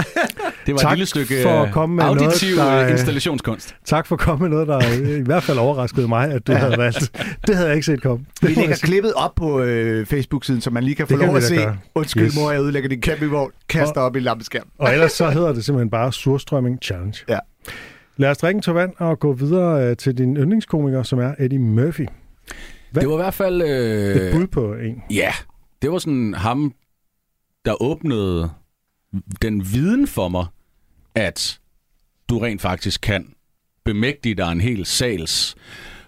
Speaker 4: Det var
Speaker 3: Tak
Speaker 4: et lille stykke
Speaker 3: for
Speaker 4: øh,
Speaker 3: at komme med noget,
Speaker 4: auditiv
Speaker 3: der,
Speaker 4: noget,
Speaker 3: øh,
Speaker 4: installationskunst.
Speaker 3: Tak for at komme med noget, der i hvert fald overraskede mig, at du havde valgt. Det havde jeg ikke set komme. Det
Speaker 2: Vi lægger klippet op på øh, Facebook-siden, så man lige kan få
Speaker 3: Det kan
Speaker 2: lov
Speaker 3: vi
Speaker 2: at se.
Speaker 3: gøre.
Speaker 2: Undskyld,
Speaker 3: Yes.
Speaker 2: mor, jeg ødelægger din campingvogn. Kaster op i lampeskærm.
Speaker 3: Og ellers så hedder det simpelthen bare Surstrømming Challenge.
Speaker 2: Ja.
Speaker 3: Lad os drikke en tår vand og gå videre øh, til din yndlingskomiker, som er Eddie Murphy. Hvad?
Speaker 4: Det var i hvert fald...
Speaker 3: Et
Speaker 4: Øh,
Speaker 3: bud på en.
Speaker 4: Ja, det var sådan ham, der åbnede den viden for mig, at du rent faktisk kan bemægtige dig en hel sals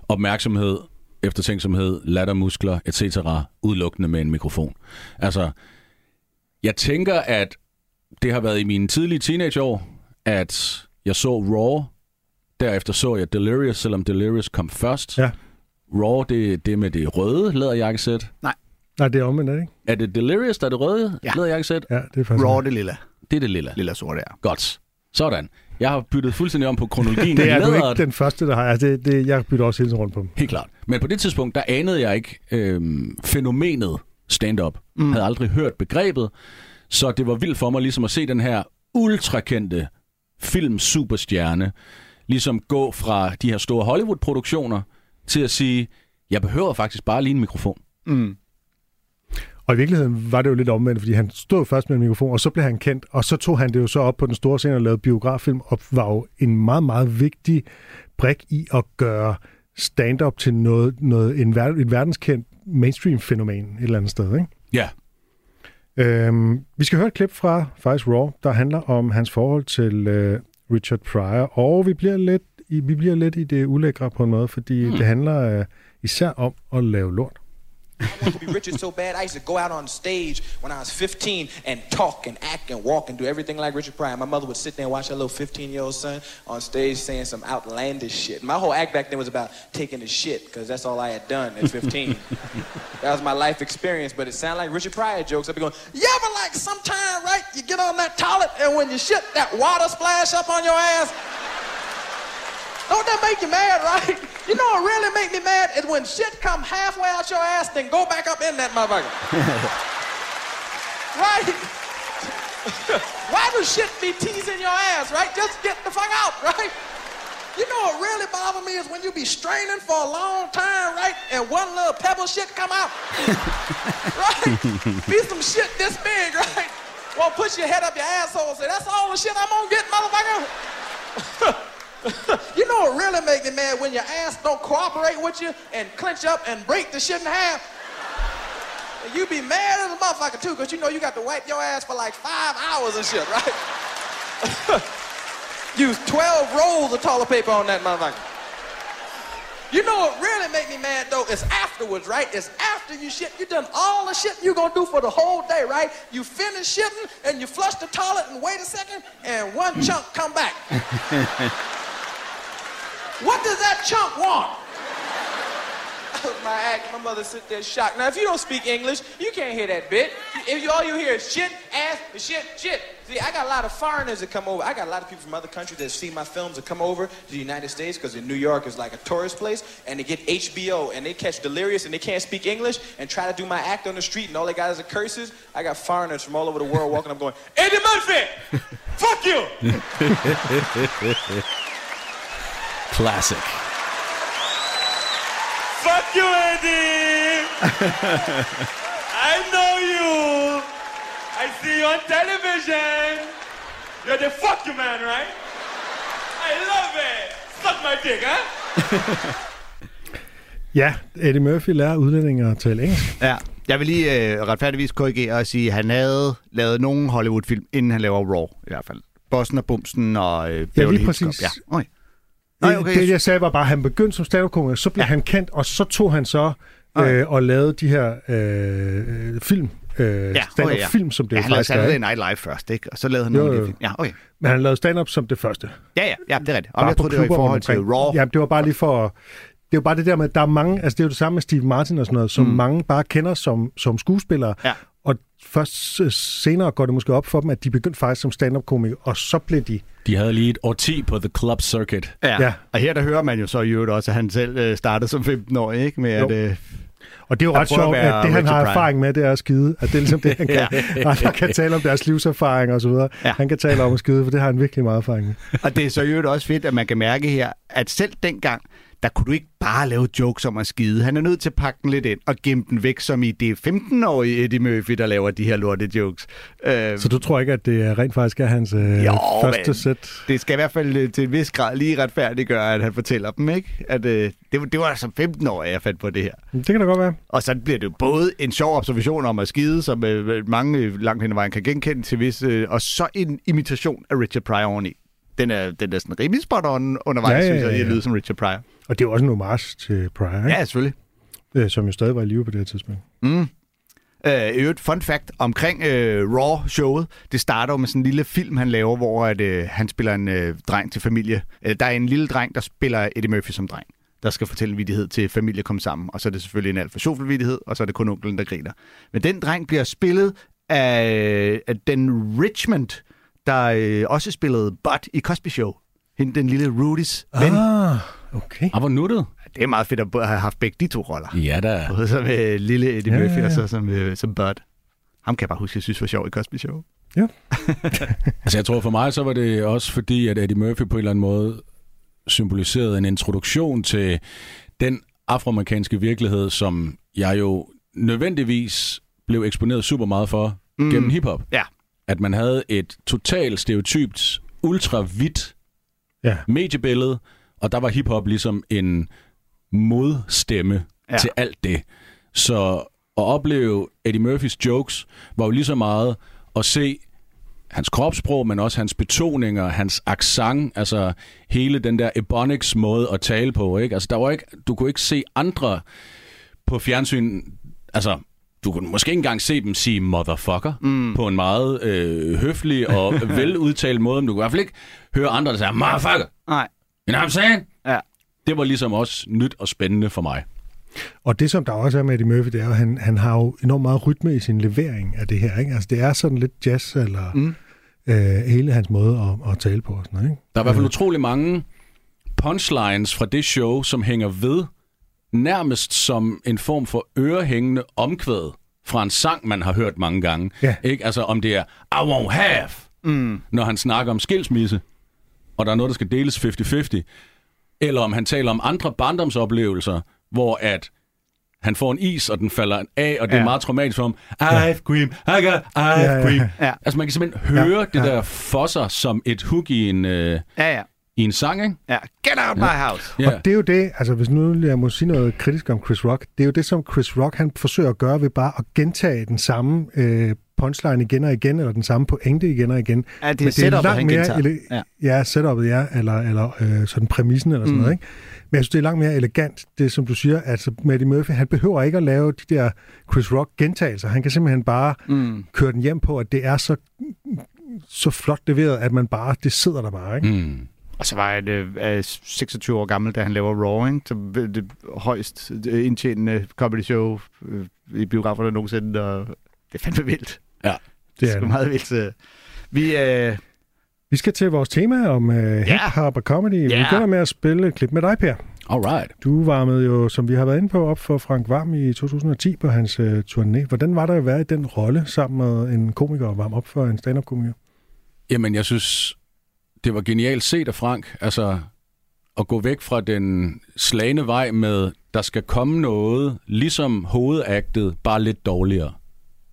Speaker 4: opmærksomhed, eftertænksomhed, lattermuskler, etc. udelukkende med en mikrofon. Altså, jeg tænker, at det har været i mine tidlige teenageår, at jeg så Raw, derefter så jeg Delirious, selvom Delirious kom først.
Speaker 3: Ja.
Speaker 4: Raw, det, det med det røde læderjakkesæt.
Speaker 3: Nej, det er omvendt, det ikke?
Speaker 4: Er det Delirious, der er det røde
Speaker 2: Ja.
Speaker 4: læderjakkesæt?
Speaker 3: Ja, det er faktisk...
Speaker 2: Raw det lilla.
Speaker 4: Det er det lilla.
Speaker 2: Lilla sort er.
Speaker 4: Godt. Sådan. Jeg har byttet fuldstændig om på kronologien.
Speaker 3: Det er du ikke den første, der har. Altså, det, det, jeg bytter også hele tiden rundt på dem.
Speaker 4: Helt klart. Men på det tidspunkt, der anede jeg ikke øhm, fænomenet stand-up. Mm. Havde aldrig hørt begrebet. Så det var vildt for mig ligesom at se den her ultrakendte film-superstjerne ligesom gå fra de her store Hollywood-produktioner til at sige, jeg behøver faktisk bare lige en mikrofon.
Speaker 2: Mm.
Speaker 3: Og i virkeligheden var det jo lidt omvendt, fordi han stod først med en mikrofon, og så blev han kendt, og så tog han det jo så op på den store scene og lavede biograffilm, og var jo en meget, meget vigtig brik i at gøre stand-up til noget, noget en, ver, et verdenskendt mainstream-fænomen et eller andet sted, ikke?
Speaker 4: Ja.
Speaker 3: Øhm, vi skal høre et klip fra faktisk Raw, der handler om hans forhold til øh, Richard Pryor, og vi bliver lidt i, vi bliver lidt i det ulækre på en måde, fordi mm. det handler øh, især om at lave lort.
Speaker 7: I wanted to be Richard so bad, I used to go out on stage when I was 15 and talk and act and walk and do everything like Richard Pryor. My mother would sit there and watch her little 15 year old son on stage saying some outlandish shit. My whole act back then was about taking the shit because that's all I had done at 15. that was my life experience, but it sounded like Richard Pryor jokes. I'd be going, You ever like sometime, right? You get on that toilet and when you shit, that water splash up on your ass? Don't that make you mad, right? You know what really make me mad is when shit come halfway out your ass, then go back up in that motherfucker. right? Why does shit be teasing your ass, right? Just get the fuck out, right? You know what really bothers me is when you be straining for a long time, right? And one little pebble shit come out. right? Be some shit this big, right? Won't push your head up your asshole and say, that's all the shit I'm gonna get, motherfucker. you know what really make me mad when your ass don't cooperate with you and clench up and break the shit in half? And you be mad as a motherfucker too, because you know you got to wipe your ass for like five hours and shit, right? Use 12 rolls of toilet paper on that motherfucker. You know what really make me mad though is afterwards, right? It's after you shit. You done all the shit you gonna do for the whole day, right? You finish shitting and you flush the toilet and wait a second and one chunk come back. what does that chunk want? my act, my mother sit there shocked. Now, if you don't speak English, you can't hear that bit. If you, all you hear is shit, ass, shit, shit. See, I got a lot of foreigners that come over. I got a lot of people from other countries that see my films that come over to the United States because in New York is like a tourist place, and they get HBO and they catch Delirious and they can't speak English and try to do my act on the street, and all they got is the curses. I got foreigners from all over the world walking up going, Eddie Murphy, fuck you.
Speaker 4: Classic.
Speaker 6: Fuck you, Eddie! I know you! I see you on television! You're the fuck you man, right? I love it! Suck my dick, huh?
Speaker 3: Ja, Eddie Murphy lærer udlændinge at tale engelsk.
Speaker 2: Ja. Jeg vil lige øh, retfærdigvis korrigere og sige, at han havde lavet nogle Hollywood-film, inden han laver Raw, i hvert fald. Bossen og Bumsen og øh, Beverly
Speaker 3: lige
Speaker 2: Hills Cop.
Speaker 3: præcis.
Speaker 2: Ja. Okay. Nej,
Speaker 3: Det,
Speaker 2: okay.
Speaker 3: det, jeg sagde var bare, at han begyndte som stand så blev
Speaker 2: Ja.
Speaker 3: han kendt, og så tog han så
Speaker 2: Okay.
Speaker 3: øh, og lavede de her øh, film, øh,
Speaker 2: Ja,
Speaker 3: stand-up
Speaker 2: okay, ja.
Speaker 3: film, som det
Speaker 2: ja,
Speaker 3: jo
Speaker 2: han lavede
Speaker 3: faktisk er.
Speaker 2: Saturday? Night Live først, ikke? Og så lavede han
Speaker 3: Jo,
Speaker 2: nogle af de film. Ja, okay.
Speaker 3: Men han lavede stand-up som det første.
Speaker 2: Ja, ja, ja, det er rigtigt. Og
Speaker 3: Bare
Speaker 2: jeg troede, det var i forhold til. Raw.
Speaker 3: Ja, det var bare lige for... Det er jo bare det der med, at der er mange... Altså, det er jo det samme med Steve Martin og sådan noget, som mm. mange bare kender som, som skuespillere.
Speaker 2: Ja.
Speaker 3: Og først øh, senere går det måske op for dem, at de begyndte faktisk som stand-up-komikere, og så blev de...
Speaker 4: De havde lige et årti på The Club Circuit.
Speaker 2: Ja.
Speaker 3: Ja.
Speaker 2: ja. Og her der hører man jo så i øvrigt også, at han selv øh, startede som 15-årig, ikke? Med
Speaker 3: Jo.
Speaker 2: at, øh,
Speaker 3: Og det er jo ret sjovt,
Speaker 2: at
Speaker 3: at det, han har
Speaker 2: Pryor.
Speaker 3: erfaring med, det er at skide. At det er ligesom det, han kan. Andre kan tale om deres livserfaring og så videre.
Speaker 2: Ja.
Speaker 3: Han kan tale om at skide, for det har han virkelig meget erfaring med.
Speaker 2: Og det er så øvrigt også fedt, at man kan mærke her, at selv dengang, der kunne du ikke bare lave jokes om at skide. Han er nødt til at pakke den lidt ind og gemme den væk, som i det 15-årige Eddie Murphy, der laver de her lorte jokes. Øh,
Speaker 3: Så du tror ikke, at det rent faktisk er hans øh,
Speaker 2: Jo,
Speaker 3: første sæt?
Speaker 2: det skal i hvert fald øh, til en vis grad lige retfærdiggøre, at han fortæller dem, ikke? At øh, det, var- det var som 15-årig, jeg fandt på det her.
Speaker 3: Det kan da godt være.
Speaker 2: Og så bliver det jo både en sjov observation om at skide, som øh, mange øh, langt hen ad vejen kan genkende til vis, øh, og så en imitation af Richard Pryor oveni. Den er, den er sådan rimelig spot on undervejs,
Speaker 3: Ja,
Speaker 2: ja,
Speaker 3: ja,
Speaker 2: ja, synes jeg, at
Speaker 3: ja.
Speaker 2: lyde som Richard Pryor.
Speaker 3: Og det er også en homage til Pryor, ikke?
Speaker 2: Ja, selvfølgelig.
Speaker 3: Øh, som jo stadig var i live på det her tidspunkt.
Speaker 2: Mm. Øh, øvrigt, fun fact omkring øh, Raw-showet. Det starter jo med sådan en lille film, han laver, hvor at, øh, han spiller en øh, dreng til familie. Øh, der er en lille dreng, der spiller Eddie Murphy som dreng der skal fortælle en vidighed til familie komme sammen. Og så er det selvfølgelig en alt for vidighed, og så er det kun onkelen, der griner. Men den dreng bliver spillet af, af den Richmond, der øh, også spillede Bud i Cosby Show. Hende, den lille Rudys ven.
Speaker 3: Ah, okay.
Speaker 4: Ah, hvor nuttet.
Speaker 2: Det er meget fedt at have haft begge de to roller.
Speaker 4: Ja da.
Speaker 2: Både som øh, lille Eddie
Speaker 3: Ja,
Speaker 2: Murphy,
Speaker 3: ja, ja.
Speaker 2: og så som, øh, som Bud. Ham kan jeg bare huske, jeg synes var sjov i Cosby Show.
Speaker 4: Altså jeg tror for mig, så var det også fordi, at Eddie Murphy på en eller anden måde symboliserede en introduktion til den afroamerikanske virkelighed, som jeg jo nødvendigvis blev eksponeret super meget for mm. gennem hiphop.
Speaker 2: Ja.
Speaker 4: At man havde et totalt stereotypt, ultra-hvidt
Speaker 3: Ja.
Speaker 4: mediebillede, og der var hiphop ligesom en modstemme
Speaker 2: Ja.
Speaker 4: til alt det. Så at opleve Eddie Murphys jokes var jo lige så meget at se hans kropssprog, men også hans betoninger, hans accent, altså hele den der Ebonics måde at tale på, ikke? Altså der var ikke, du kunne ikke se andre på fjernsyn, altså du kunne måske ikke engang se dem sige motherfucker mm. på en meget øh, høflig og veludtalt måde, men du kunne i hvert fald ikke høre andre, der sagde motherfucker,
Speaker 2: Nej.
Speaker 4: You know what I'm saying?
Speaker 2: Ja.
Speaker 4: Det var ligesom også nyt og spændende for mig.
Speaker 3: Og det, som der også er med Eddie Murphy, det er at han, han har jo enormt meget rytme i sin levering af det her. Ikke? Altså, det er sådan lidt jazz, eller
Speaker 2: Mm.
Speaker 3: øh, hele hans måde at, at tale på. Og sådan noget, ikke?
Speaker 4: Der er i hvert fald utrolig mange punchlines fra det show, som hænger ved nærmest som en form for ørehængende omkvæd fra en sang, man har hørt mange gange.
Speaker 3: Ja.
Speaker 4: Ikke? Altså om det er I won't have,
Speaker 2: Mm.
Speaker 4: når han snakker om skilsmisse, og der er noget, der skal deles 50-50. Eller om han taler om andre barndomsoplevelser, hvor at han får en is, og den falder af, og det ja.
Speaker 2: Ja.
Speaker 4: er meget traumatisk for ham. I've cream, I got I've
Speaker 3: Ja, ja, ja.
Speaker 4: cream.
Speaker 2: Ja.
Speaker 4: Altså man kan simpelthen høre
Speaker 3: Ja,
Speaker 4: det
Speaker 3: ja.
Speaker 4: der for sig som et hook i en, øh,
Speaker 2: Ja, ja.
Speaker 4: i en sang, ikke?
Speaker 2: ja. Get out my house.
Speaker 4: Ja.
Speaker 3: Og det er jo det, altså hvis nu jeg må sige noget kritisk om Chris Rock, det er jo det, som Chris Rock han forsøger at gøre ved bare at gentage den samme øh, punchline igen og igen, eller den samme pointe igen og igen.
Speaker 2: Ja, det er
Speaker 3: Men
Speaker 2: setupet, han gentager.
Speaker 3: ele-
Speaker 2: Ja.
Speaker 3: ja. setupet, ja, eller, eller øh, sådan præmissen eller sådan
Speaker 2: Mm.
Speaker 3: noget, ikke? Men jeg synes, det er langt mere elegant, det som du siger, altså med Eddie Murphy, han behøver ikke at lave de der Chris Rock gentagelser. Han kan simpelthen bare
Speaker 2: Mm.
Speaker 3: køre den hjem på, at det er så, så flot leveret, at man bare, det sidder der bare, ikke?
Speaker 4: Mm.
Speaker 2: Og så var jeg øh, øh, 26 år gammel, da han laver Raw, ikke? Så det højst øh, indtjenende comedy show øh, i biograferne nogensinde, og det er fandme vildt.
Speaker 4: Ja,
Speaker 2: Det
Speaker 3: er
Speaker 2: er sgu
Speaker 3: det.
Speaker 2: meget vildt. øh. Vi, øh,
Speaker 3: Vi skal til vores tema om øh, hip-hop og comedy. Vi
Speaker 2: Ja.
Speaker 3: begynder med at spille et klip med dig, Per.
Speaker 4: Alright.
Speaker 3: Du varmede jo, som vi har været inde på, op for Frank Varm i 2010 på hans øh, turné. Hvordan var det at være i den rolle sammen med en komiker og varme op for en stand-up-komiker?
Speaker 4: Jamen, jeg synes, det var genialt set af Frank. Altså, at gå væk fra den slagende vej med, der skal komme noget, ligesom hovedagtet, bare lidt dårligere.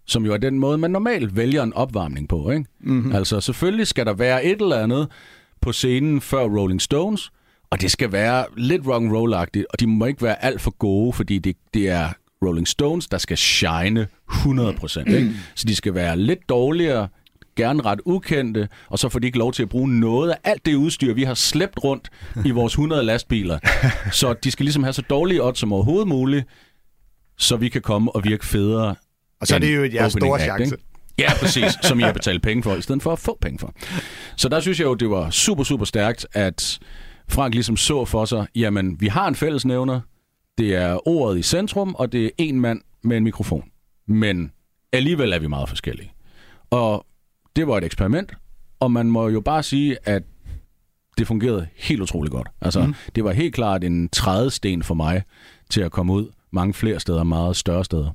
Speaker 4: Som jo er den måde, man normalt vælger en opvarmning på, ikke?
Speaker 2: mm-hmm.
Speaker 4: Altså, selvfølgelig skal der være et eller andet på scenen før Rolling Stones, og det skal være lidt rock and roll-agtigt, og de må ikke være alt for gode, fordi det, det er Rolling Stones, der skal shine 100%. Ikke? Så de skal være lidt dårligere, gerne ret ukendte, og så får de ikke lov til at bruge noget af alt det udstyr, vi har slæbt rundt i vores 100 lastbiler. Så de skal ligesom have så dårlige odds som overhovedet muligt, så vi kan komme og virke federe.
Speaker 2: Og så er det jo jeres store
Speaker 4: act,
Speaker 2: chance.
Speaker 4: ikke? Ja, præcis, som jeg har betalt penge for, i stedet for at få penge for. Så der synes jeg jo, det var super, super stærkt, at Frank ligesom så for sig, jamen, vi har en fællesnævner, det er ordet i centrum, og det er en mand med en mikrofon. Men alligevel er vi meget forskellige. Og det var et eksperiment, og man må jo bare sige, at det fungerede helt utrolig godt. Altså, mm. det var helt klart en trædesten for mig til at komme ud mange flere steder, meget større steder.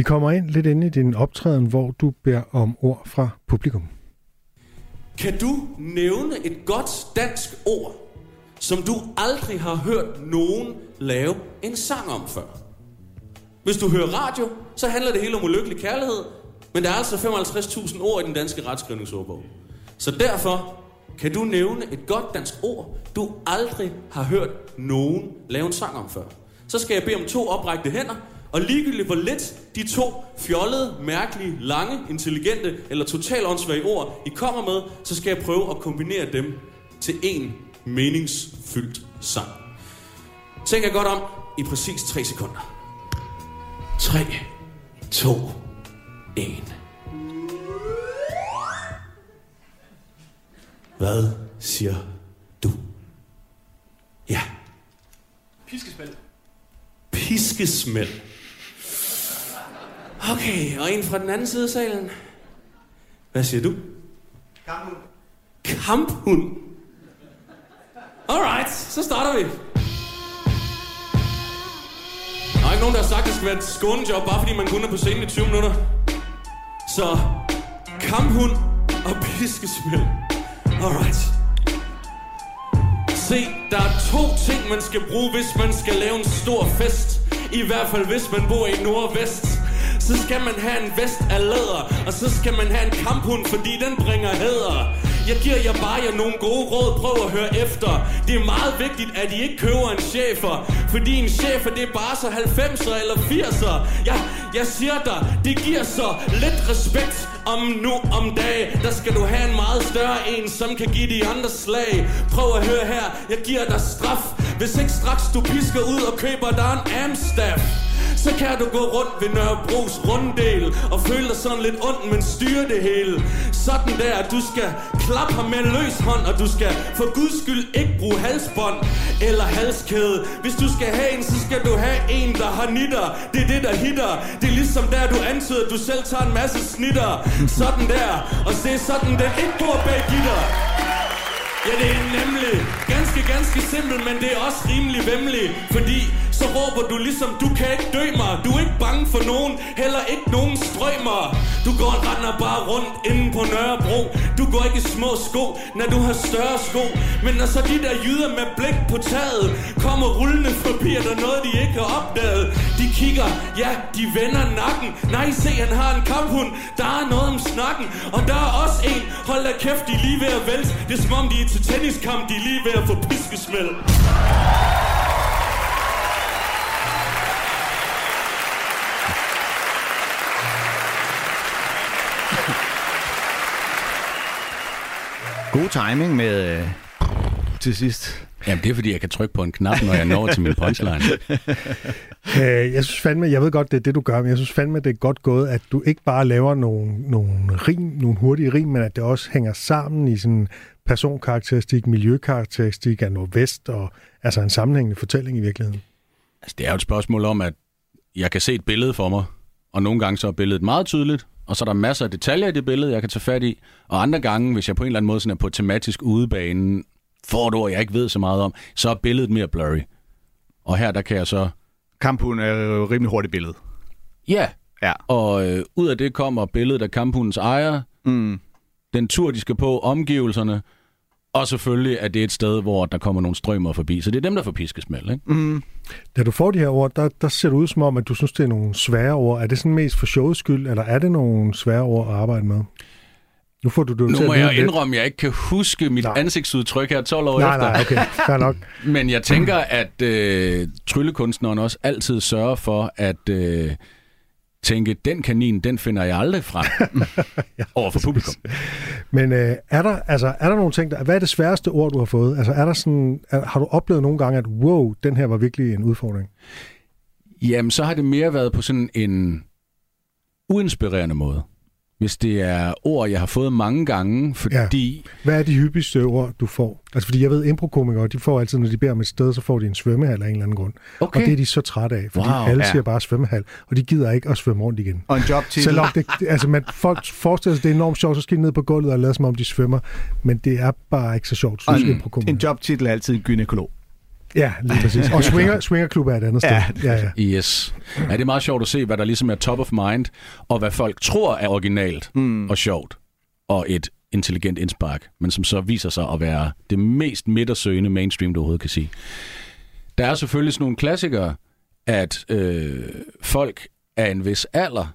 Speaker 3: Vi kommer ind lidt ind i din optræden, hvor du beder om ord fra publikum.
Speaker 8: Kan du nævne et godt dansk ord, som du aldrig har hørt nogen lave en sang om før? Hvis du hører radio, så handler det hele om ulykkelig kærlighed, men der er altså 55.000 ord i den danske retskrivningsordbog. Så derfor kan du nævne et godt dansk ord, du aldrig har hørt nogen lave en sang om før. Så skal jeg bede om to oprækte hænder, og ligegyldigt hvor lidt de to fjollede, mærkelige, lange, intelligente eller totalt åndssvage ord, I kommer med, så skal jeg prøve at kombinere dem til en meningsfyldt sang. Tænk jer godt om i præcis 3 sekunder. 3, 2, 1. Hvad siger du? Ja.
Speaker 6: Piskespil.
Speaker 8: Piskesmæld. Okay, og en fra den anden side af salen. Hvad siger du?
Speaker 6: Kamphund.
Speaker 8: Kamphund. Alright, så starter vi. Der er ikke nogen, der har sagt, at det skal være et skånejob, bare fordi man kun er på scenen i 20 minutter. Så, kamphund og piskesmæld. Alright. Se, der er to ting, man skal bruge, hvis man skal lave en stor fest. I hvert fald, hvis man bor i Nordvest. Så skal man have en vest af læder, og så skal man have en kamphund, fordi den bringer hæder. Jeg giver jer bare jer nogle gode råd, prøv at høre efter. Det er meget vigtigt, at I ikke køber en chefer, fordi en chefer, det er bare så 90'er eller 80'er. Jeg, jeg siger dig, det giver så lidt respekt om nu om dag Der skal du have en meget større en, som kan give de andre slag. Prøv at høre her, jeg giver dig straf, hvis ikke straks du pisker ud og køber dig en Amstaff. Så kan du gå rundt ved Nørrebros runddel Og føle dig sådan lidt ondt, men styre det hele. Sådan der, du skal klappe ham med løs hånd Og du skal for guds skyld ikke bruge halsbånd Eller halskæde. Hvis du skal have en, så skal du have en, der har nitter. Det er det, der hitter. Det er ligesom der, du antyder, at du selv tager en masse snitter. Sådan der Og det er sådan, den ikke bor bag gitter. Ja, det er nemlig ganske, ganske simpelt, men det er også rimelig vemmelig, fordi så råber du ligesom, du kan ikke dø mig, du er ikke bange for nogen, heller ikke nogen strømmer. Du går og render bare rundt inde på Nørrebro, du går ikke i små sko, når du har større sko, men når så de der jyder med blik på taget kommer rullende forbi, er der noget, de ikke har opdaget. De kigger, ja, de vender nakken, nej, se, han har en kamphund, der er noget om snakken, og der er også en, hold da kæft, de er lige ved at vælte, det er som om de er til tenniskamp, de er lige ved at få piskesmæld.
Speaker 2: God timing med øh, til sidst.
Speaker 4: Jamen, det er, fordi jeg kan trykke på en knap, når jeg når til min punchline.
Speaker 3: Øh, jeg synes fandme, jeg ved godt, det er det, du gør, men jeg synes fandme, det er godt gået, at du ikke bare laver nogle, nogle rim, nogle hurtige rim, men at det også hænger sammen i sådan personkarakteristik, miljøkarakteristik af Nordvest, og altså en sammenhængende fortælling i virkeligheden.
Speaker 4: Altså, det er jo et spørgsmål om, at jeg kan se et billede for mig, og nogle gange så er billedet meget tydeligt, og så er der masser af detaljer i det billede, jeg kan tage fat i, og andre gange, hvis jeg på en eller anden måde sådan er på tematisk udebane, får et ord, jeg ikke ved så meget om, så er billedet mere blurry. Og her, der kan jeg så...
Speaker 2: Kamphund er jo et rimelig hurtigt billede.
Speaker 4: Ja,
Speaker 2: Ja.
Speaker 4: og øh, ud af det kommer billedet af kamphundens ejer,
Speaker 2: Mm.
Speaker 4: den tur, de skal på, omgivelserne, og selvfølgelig er det et sted, hvor der kommer nogle strømmer forbi. Så det er dem, der får piskesmæld, ikke?
Speaker 2: Mm.
Speaker 3: Da du får de her ord, der, der ser det ud som om, at du synes, det er nogle svære ord. Er det sådan mest for showets skyld, eller er det nogle svære ord at arbejde med? Nu får du det
Speaker 4: Nu må
Speaker 3: at
Speaker 4: jeg indrømme, at jeg ikke kan huske mit
Speaker 3: Nej.
Speaker 4: ansigtsudtryk her 12 år
Speaker 3: Nej,
Speaker 4: efter.
Speaker 3: nej, okay, fair nok.
Speaker 4: Men jeg tænker, at øh, tryllekunstneren også altid sørger for at øh, tænke, den kanin, den finder jeg aldrig frem over for publikum.
Speaker 3: Men øh, er, der, altså, er der nogle ting, der, hvad er det sværeste ord, du har fået? Altså, er der sådan, er, har du oplevet nogle gange, at wow, den her var virkelig en udfordring?
Speaker 4: Jamen, så har det mere været på sådan en uinspirerende måde. Hvis det er ord, jeg har fået mange gange, fordi...
Speaker 3: Hvad er de hyppigste ord, du får? Altså, fordi jeg ved, improkomikere, de får altid, når de beder om et sted, så får de en svømmehal af en eller anden grund.
Speaker 4: Okay.
Speaker 3: Og det er de så trætte af, fordi
Speaker 4: Wow,
Speaker 3: alle
Speaker 2: ja.
Speaker 3: siger bare svømmehal, og de gider ikke at svømme rundt igen.
Speaker 2: Og en jobtitel.
Speaker 3: Selvom det, altså man, folk forestiller sig, det er enormt sjovt, så skal de ned på gulvet og lade som om, de svømmer. Men det er bare ikke så sjovt, synes
Speaker 2: en,
Speaker 3: improkomikere.
Speaker 2: en jobtitel er altid gynækolog.
Speaker 3: Ja, lige præcis. Og swinger, swingerklub er et andet sted.
Speaker 2: Ja.
Speaker 3: Ja, ja.
Speaker 4: Yes. Ja, det er meget sjovt at se, hvad der ligesom er top of mind, og hvad folk tror er originalt mm. og sjovt, og et intelligent indspark, men som så viser sig at være det mest midtersøgende mainstream, du overhovedet kan sige. Der er selvfølgelig sådan nogle klassikere, at øh, folk af en vis alder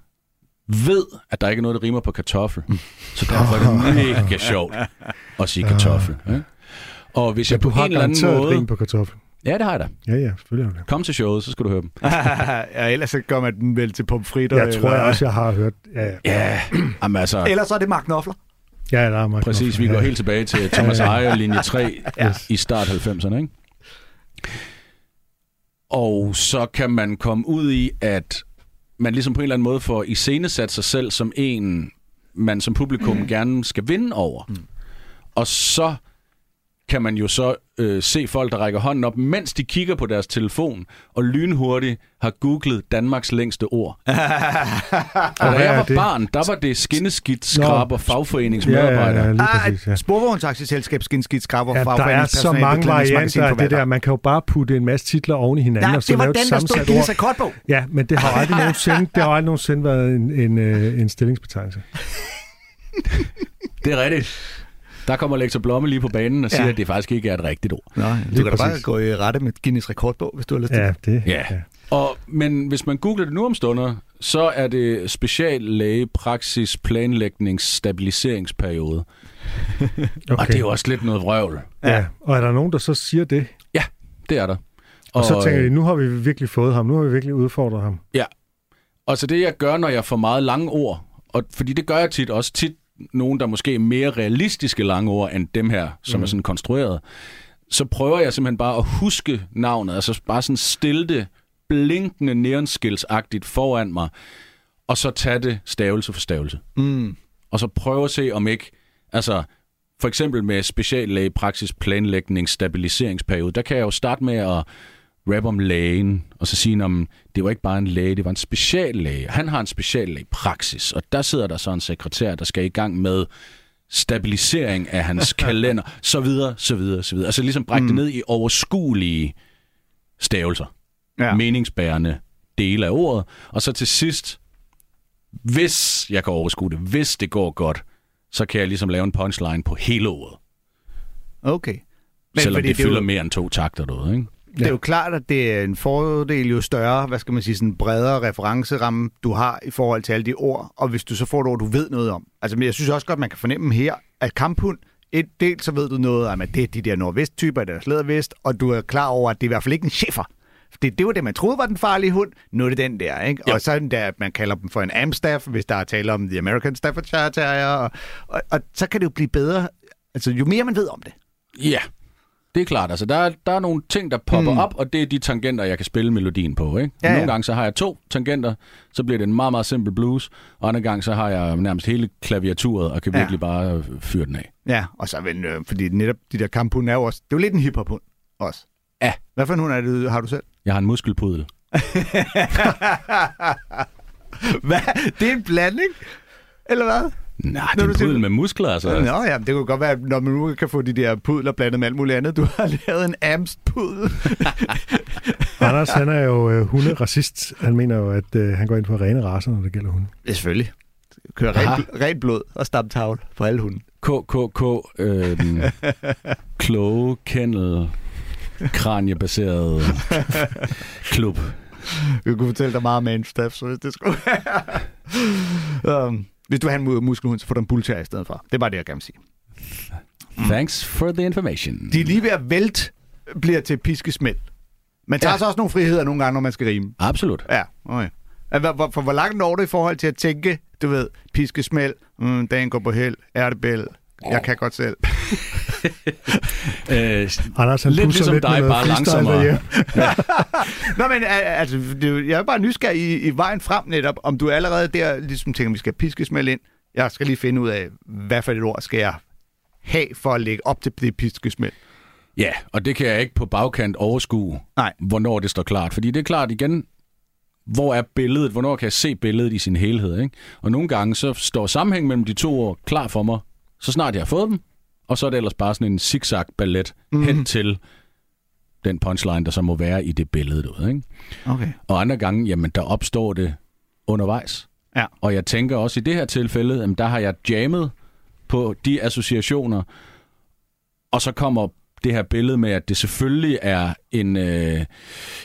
Speaker 4: ved, at der ikke er noget, der rimer på kartoffel. Så derfor er det mega sjovt at sige kartoffel. Ikke? Og hvis jeg
Speaker 3: Du
Speaker 4: på
Speaker 3: har
Speaker 4: en eller anden måde...
Speaker 3: rim på kartoffel.
Speaker 4: Ja, det har jeg da.
Speaker 3: Ja, ja, selvfølgelig har du det.
Speaker 4: Kom til showet, så skal du høre dem.
Speaker 2: ja, ellers så gør man den vel til pomfritter.
Speaker 3: Jeg tror jeg også, jeg har hørt. Ja, ja.
Speaker 4: Ja, jamen altså...
Speaker 2: Ellers så er det Mark Knopfler.
Speaker 3: ja der er meget
Speaker 4: Præcis, vi
Speaker 3: knofler.
Speaker 4: går
Speaker 3: ja.
Speaker 4: helt tilbage til Thomas. Ejer, linje 3
Speaker 3: Ja.
Speaker 4: i start 90'erne, ikke? Og så kan man komme ud i, at man ligesom på en eller anden måde får iscenesat sig selv som en, man som publikum mm. gerne skal vinde over. Mm. Og så kan man jo så øh, se folk, der rækker hånden op, mens de kigger på deres telefon, og lynhurtigt har googlet Danmarks længste ord. og da jeg var
Speaker 3: det?
Speaker 4: barn, der var det skinneskidt, skrab og fagforeningsmedarbejder.
Speaker 3: Ja, ja, ja,
Speaker 2: Ah,
Speaker 3: ja.
Speaker 2: sporvognstaxiselskab, skinskidt, skrabber,
Speaker 3: Ja, der er så mange varianter af det der. Man kan jo bare putte en masse titler oven i hinanden,
Speaker 2: Nej,
Speaker 3: og så
Speaker 2: det var
Speaker 3: lave
Speaker 2: den,
Speaker 3: et
Speaker 2: der stod Guinness
Speaker 3: ord.
Speaker 2: rekordbog.
Speaker 3: Ja, men det har aldrig nogensinde, det har aldrig nogensinde været en, en, øh, en stillingsbetegnelse.
Speaker 4: Det er rigtigt. Der kommer lektor Blomme lige på banen og siger,
Speaker 2: Ja.
Speaker 4: ja. at det faktisk ikke er et rigtigt ord.
Speaker 2: Nå, du kan da bare
Speaker 3: præcis.
Speaker 2: gå i rette med Guinness rekordbog, hvis du har lyst til
Speaker 3: Ja, det.
Speaker 4: Ja. Og, men hvis man googler det nu om stunder, så er det speciallæge, praksis, planlægnings, stabiliseringsperiode. Okay. Og det er jo også lidt noget vrøvl.
Speaker 3: Ja, og er der nogen, der så siger det?
Speaker 4: Ja, det er der.
Speaker 3: Og, og så tænker de,
Speaker 4: øh,
Speaker 3: nu har vi virkelig fået ham, nu har vi virkelig udfordret ham.
Speaker 4: Og så det, jeg gør, når jeg får meget lange ord, og fordi det gør jeg tit også, tit nogen, der måske er mere realistiske lange ord end dem her, som mm. er sådan konstrueret, så prøver jeg simpelthen bare at huske navnet, altså bare sådan stille det blinkende neonskilsagtigt foran mig, og så tage det stavelse for stavelse.
Speaker 2: Mm.
Speaker 4: Og så prøve at se, om ikke, altså for eksempel med speciallæge, praksis, planlægning, stabiliseringsperiode, der kan jeg jo starte med at rap om lægen, og så sige, om det var ikke bare en læge, det var en speciallæge. Han har en speciallæge praksis, og der sidder der så en sekretær, der skal i gang med stabilisering af hans kalender, så videre, så videre, så videre. Altså ligesom brække mm. det ned i overskuelige stavelser.
Speaker 2: Ja.
Speaker 4: Meningsbærende dele af ordet. Og så til sidst, hvis jeg kan overskue det, hvis det går godt, så kan jeg ligesom lave en punchline på hele ordet.
Speaker 2: Okay. Men
Speaker 4: selvom
Speaker 2: fordi
Speaker 4: det,
Speaker 2: det er
Speaker 4: fylder
Speaker 2: jo-
Speaker 4: mere end to takter derude, ikke?
Speaker 2: Det er jo klart, at det er en fordel jo større, hvad skal man sige, sådan en bredere referenceramme, du har i forhold til alle de ord, og hvis du så får et ord, du ved noget om. Altså, men jeg synes også godt, man kan fornemme her, at kamphund, et del, så ved du noget om, at det er de der nordvest-typer, der er slædervest, og du er klar over, at det er i hvert fald ikke en chefer. Det, det var det, man troede var den farlige hund. Nu er det den der, ikke? Og så er den der, at man kalder dem for en Amstaff, hvis der er tale om The American Staffordshire Terrier, og, og, og så kan det jo blive bedre, altså jo mere man ved om det.
Speaker 4: Ja, det er klart. Altså, der, er, der er nogle ting, der popper
Speaker 2: Mm.
Speaker 4: op, og det er de tangenter, jeg kan spille melodien på. Ikke?
Speaker 2: Ja,
Speaker 4: Ja,
Speaker 2: ja.
Speaker 4: Nogle gange så har jeg to tangenter, så bliver det en meget, meget simpel blues, og andre gange så har jeg nærmest hele klaviaturet, og kan
Speaker 2: Ja.
Speaker 4: virkelig bare øh, fyre den af.
Speaker 2: Ja, og så vel, øh, fordi netop de der kamphunde er jo også, det er jo lidt en hiphop-hund også.
Speaker 4: Ja.
Speaker 2: Hvad for en hund er det, har du selv?
Speaker 4: Jeg har en muskelpudel.
Speaker 2: Hvad? Det er en blanding? Eller hvad?
Speaker 4: Nej, det er en pudel med muskler, altså.
Speaker 2: Nå ja, det kunne godt være, når man nu kan få de der pudler blandet med alt muligt andet. Du har lavet en amst-pudel.
Speaker 3: Anders, han er jo øh, hunderacist. Han mener jo, at øh, han går ind for rene racer, når det gælder hunde.
Speaker 2: Ja, selvfølgelig. Kører rent, rent blod og stamtavl for alle hunde.
Speaker 4: KKK, øh, den kloge, kennel, kraniebaserede klub.
Speaker 2: Jeg kunne fortælle dig meget om Amstaff, så hvis det skulle være. um, hvis du har en mu- muskelhund, så får du en bullterrier i stedet for. Det bare det, jeg gerne vil sige.
Speaker 4: Thanks for the information.
Speaker 2: De er lige ved at vælte, bliver til piskesmæld. Man tager ja. Så også nogle friheder nogle gange, når man skal rime.
Speaker 4: Absolut.
Speaker 2: Ja, okay. Altså, Hvor, hvor, langt når du i forhold til at tænke, du ved, piskesmæld, mm, dagen går på held, ærtebæl, jeg kan godt selv.
Speaker 4: Øh,
Speaker 3: Anders, han
Speaker 4: Lidt ligesom
Speaker 3: lidt
Speaker 4: dig,
Speaker 3: med
Speaker 4: bare langsommere.
Speaker 2: Nå,
Speaker 3: derhjemme.
Speaker 2: men al- altså, jeg er bare nysgerrig i, i vejen frem netop, om du allerede der ligesom tænker, vi skal piskesmæld ind. Jeg skal lige finde ud af, hvad for et ord skal jeg have for at lægge op til det piskesmæld.
Speaker 4: Ja, og det kan jeg ikke på bagkant overskue,
Speaker 2: Nej.
Speaker 4: hvornår det står klart. Fordi det er klart igen, hvor er billedet? Hvornår kan jeg se billedet i sin helhed? Ikke? Og nogle gange så står sammenhængen mellem de to ord klar for mig, så snart jeg har fået dem. Og så er det ellers bare sådan en zigzag ballet mm. hen til den punchline, der så må være i det billede. Ved, ikke?
Speaker 2: Okay.
Speaker 4: Og andre gange, jamen der opstår det undervejs.
Speaker 2: Ja.
Speaker 4: Og jeg tænker også i det her tilfælde, jamen, der har jeg jammet på de associationer, og så kommer det her billede med, at det selvfølgelig er en, øh,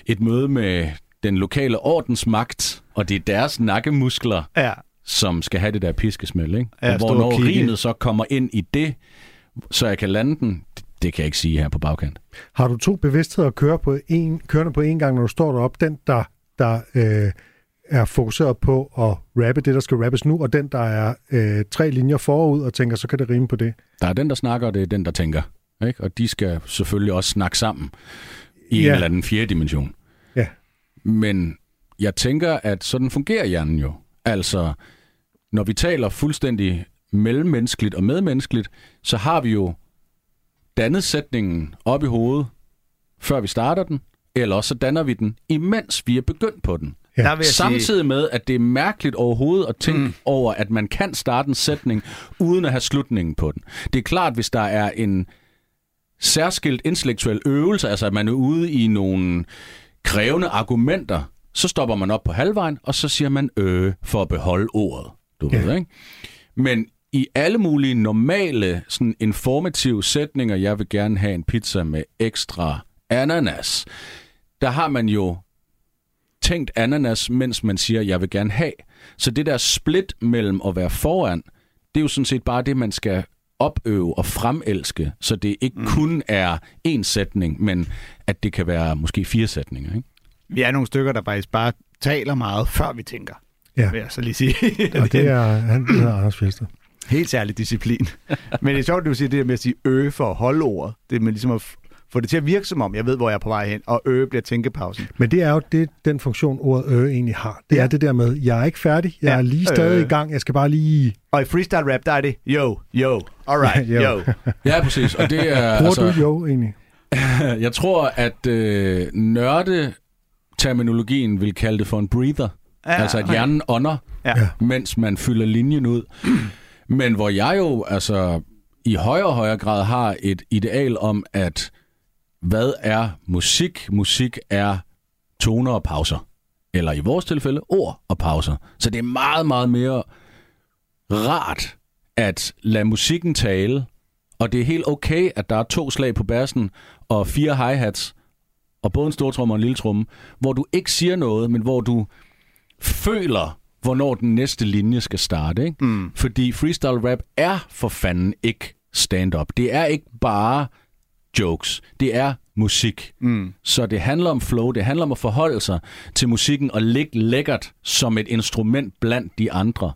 Speaker 4: et møde med den lokale ordensmagt, og det er deres nakkemuskler,
Speaker 2: Ja.
Speaker 4: Som skal have det der piskesmæld. Ikke?
Speaker 2: Ja,
Speaker 4: og hvornår
Speaker 2: kigge.
Speaker 4: rimet så kommer ind i det, så jeg kan lande den, det, det kan jeg ikke sige her på bagkant.
Speaker 3: Har du to bevidstheder køre på en, kørende på en gang, når du står derop? Den, der, der øh, er fokuseret på at rappe det, der skal rappes nu, og den, der er øh, tre linjer forud og tænker, så kan det rime på det.
Speaker 4: Der er den, der snakker, og det er den, der tænker. Ikke? Og de skal selvfølgelig også snakke sammen i
Speaker 3: Ja.
Speaker 4: en eller anden fjerde dimension.
Speaker 3: Ja.
Speaker 4: Men jeg tænker, at sådan fungerer hjernen jo. Altså, når vi taler fuldstændig mellemmenneskeligt og medmenneskeligt, så har vi jo dannet sætningen op i hovedet, før vi starter den, eller også så danner vi den, imens vi er begyndt på den.
Speaker 3: Ja.
Speaker 2: Der vil jeg
Speaker 4: Samtidig
Speaker 2: sige,
Speaker 4: med, at det er mærkeligt overhovedet at tænke mm. over, at man kan starte en sætning, uden at have slutningen på den. Det er klart, hvis der er en særskilt intellektuel øvelse, altså at man er ude i nogle krævende argumenter, så stopper man op på halvvejen, og så siger man øh for at beholde ordet. Du
Speaker 3: Ja.
Speaker 4: ved, ikke? Men i alle mulige normale, sådan informative sætninger, jeg vil gerne have en pizza med ekstra ananas, der har man jo tænkt ananas, mens man siger, jeg vil gerne have. Så det der split mellem at være foran, det er jo sådan set bare det, man skal opøve og fremelske, så det ikke mm. kun er én sætning, men at det kan være måske fire sætninger. Ikke?
Speaker 2: Vi er nogle stykker, der faktisk bare taler meget, før vi tænker.
Speaker 3: Ja.
Speaker 2: Vil jeg så lige sige.
Speaker 3: Og det er, han det hedder Anders Fjelsted.
Speaker 2: Helt særlig disciplin. Men det er sjovt, at du siger det der med at sige øge for at holde ordet. Det er med ligesom at få det til at virke som om, jeg ved, hvor jeg er på vej hen, og øge bliver tænkepausen.
Speaker 3: Men det er jo det, den funktion, ordet øh egentlig har. Det
Speaker 2: Ja.
Speaker 3: er det der med, jeg er ikke færdig, jeg
Speaker 2: Ja.
Speaker 3: er lige stadig
Speaker 2: Øh.
Speaker 3: i gang, jeg skal bare lige...
Speaker 2: Og i freestyle rap, der er det, yo, yo, alright,
Speaker 3: Ja,
Speaker 2: yo.
Speaker 3: jo.
Speaker 4: Ja, præcis. Og det er,
Speaker 3: Bruger
Speaker 4: altså,
Speaker 3: du jo egentlig?
Speaker 4: jeg tror, at øh, nørde terminologien vil kalde det for en breather. Ja, altså at hjernen ånder,
Speaker 2: Ja.
Speaker 3: Ja.
Speaker 4: mens man fylder linjen ud. Men hvor jeg jo altså i højere og højere grad har et ideal om, at hvad er musik? Musik er toner og pauser. Eller i vores tilfælde, ord og pauser. Så det er meget, meget mere rart at lade musikken tale, og det er helt okay, at der er to slag på bassen og fire hi-hats, og både en stor tromme og en lille tromme, hvor du ikke siger noget, men hvor du føler, hvornår den næste linje skal starte. Ikke?
Speaker 2: Mm.
Speaker 4: Fordi freestyle rap er for fanden ikke stand-up. Det er ikke bare jokes. Det er musik.
Speaker 2: Mm.
Speaker 4: Så det handler om flow, det handler om at forholde sig til musikken og ligge lækkert som et instrument blandt de andre.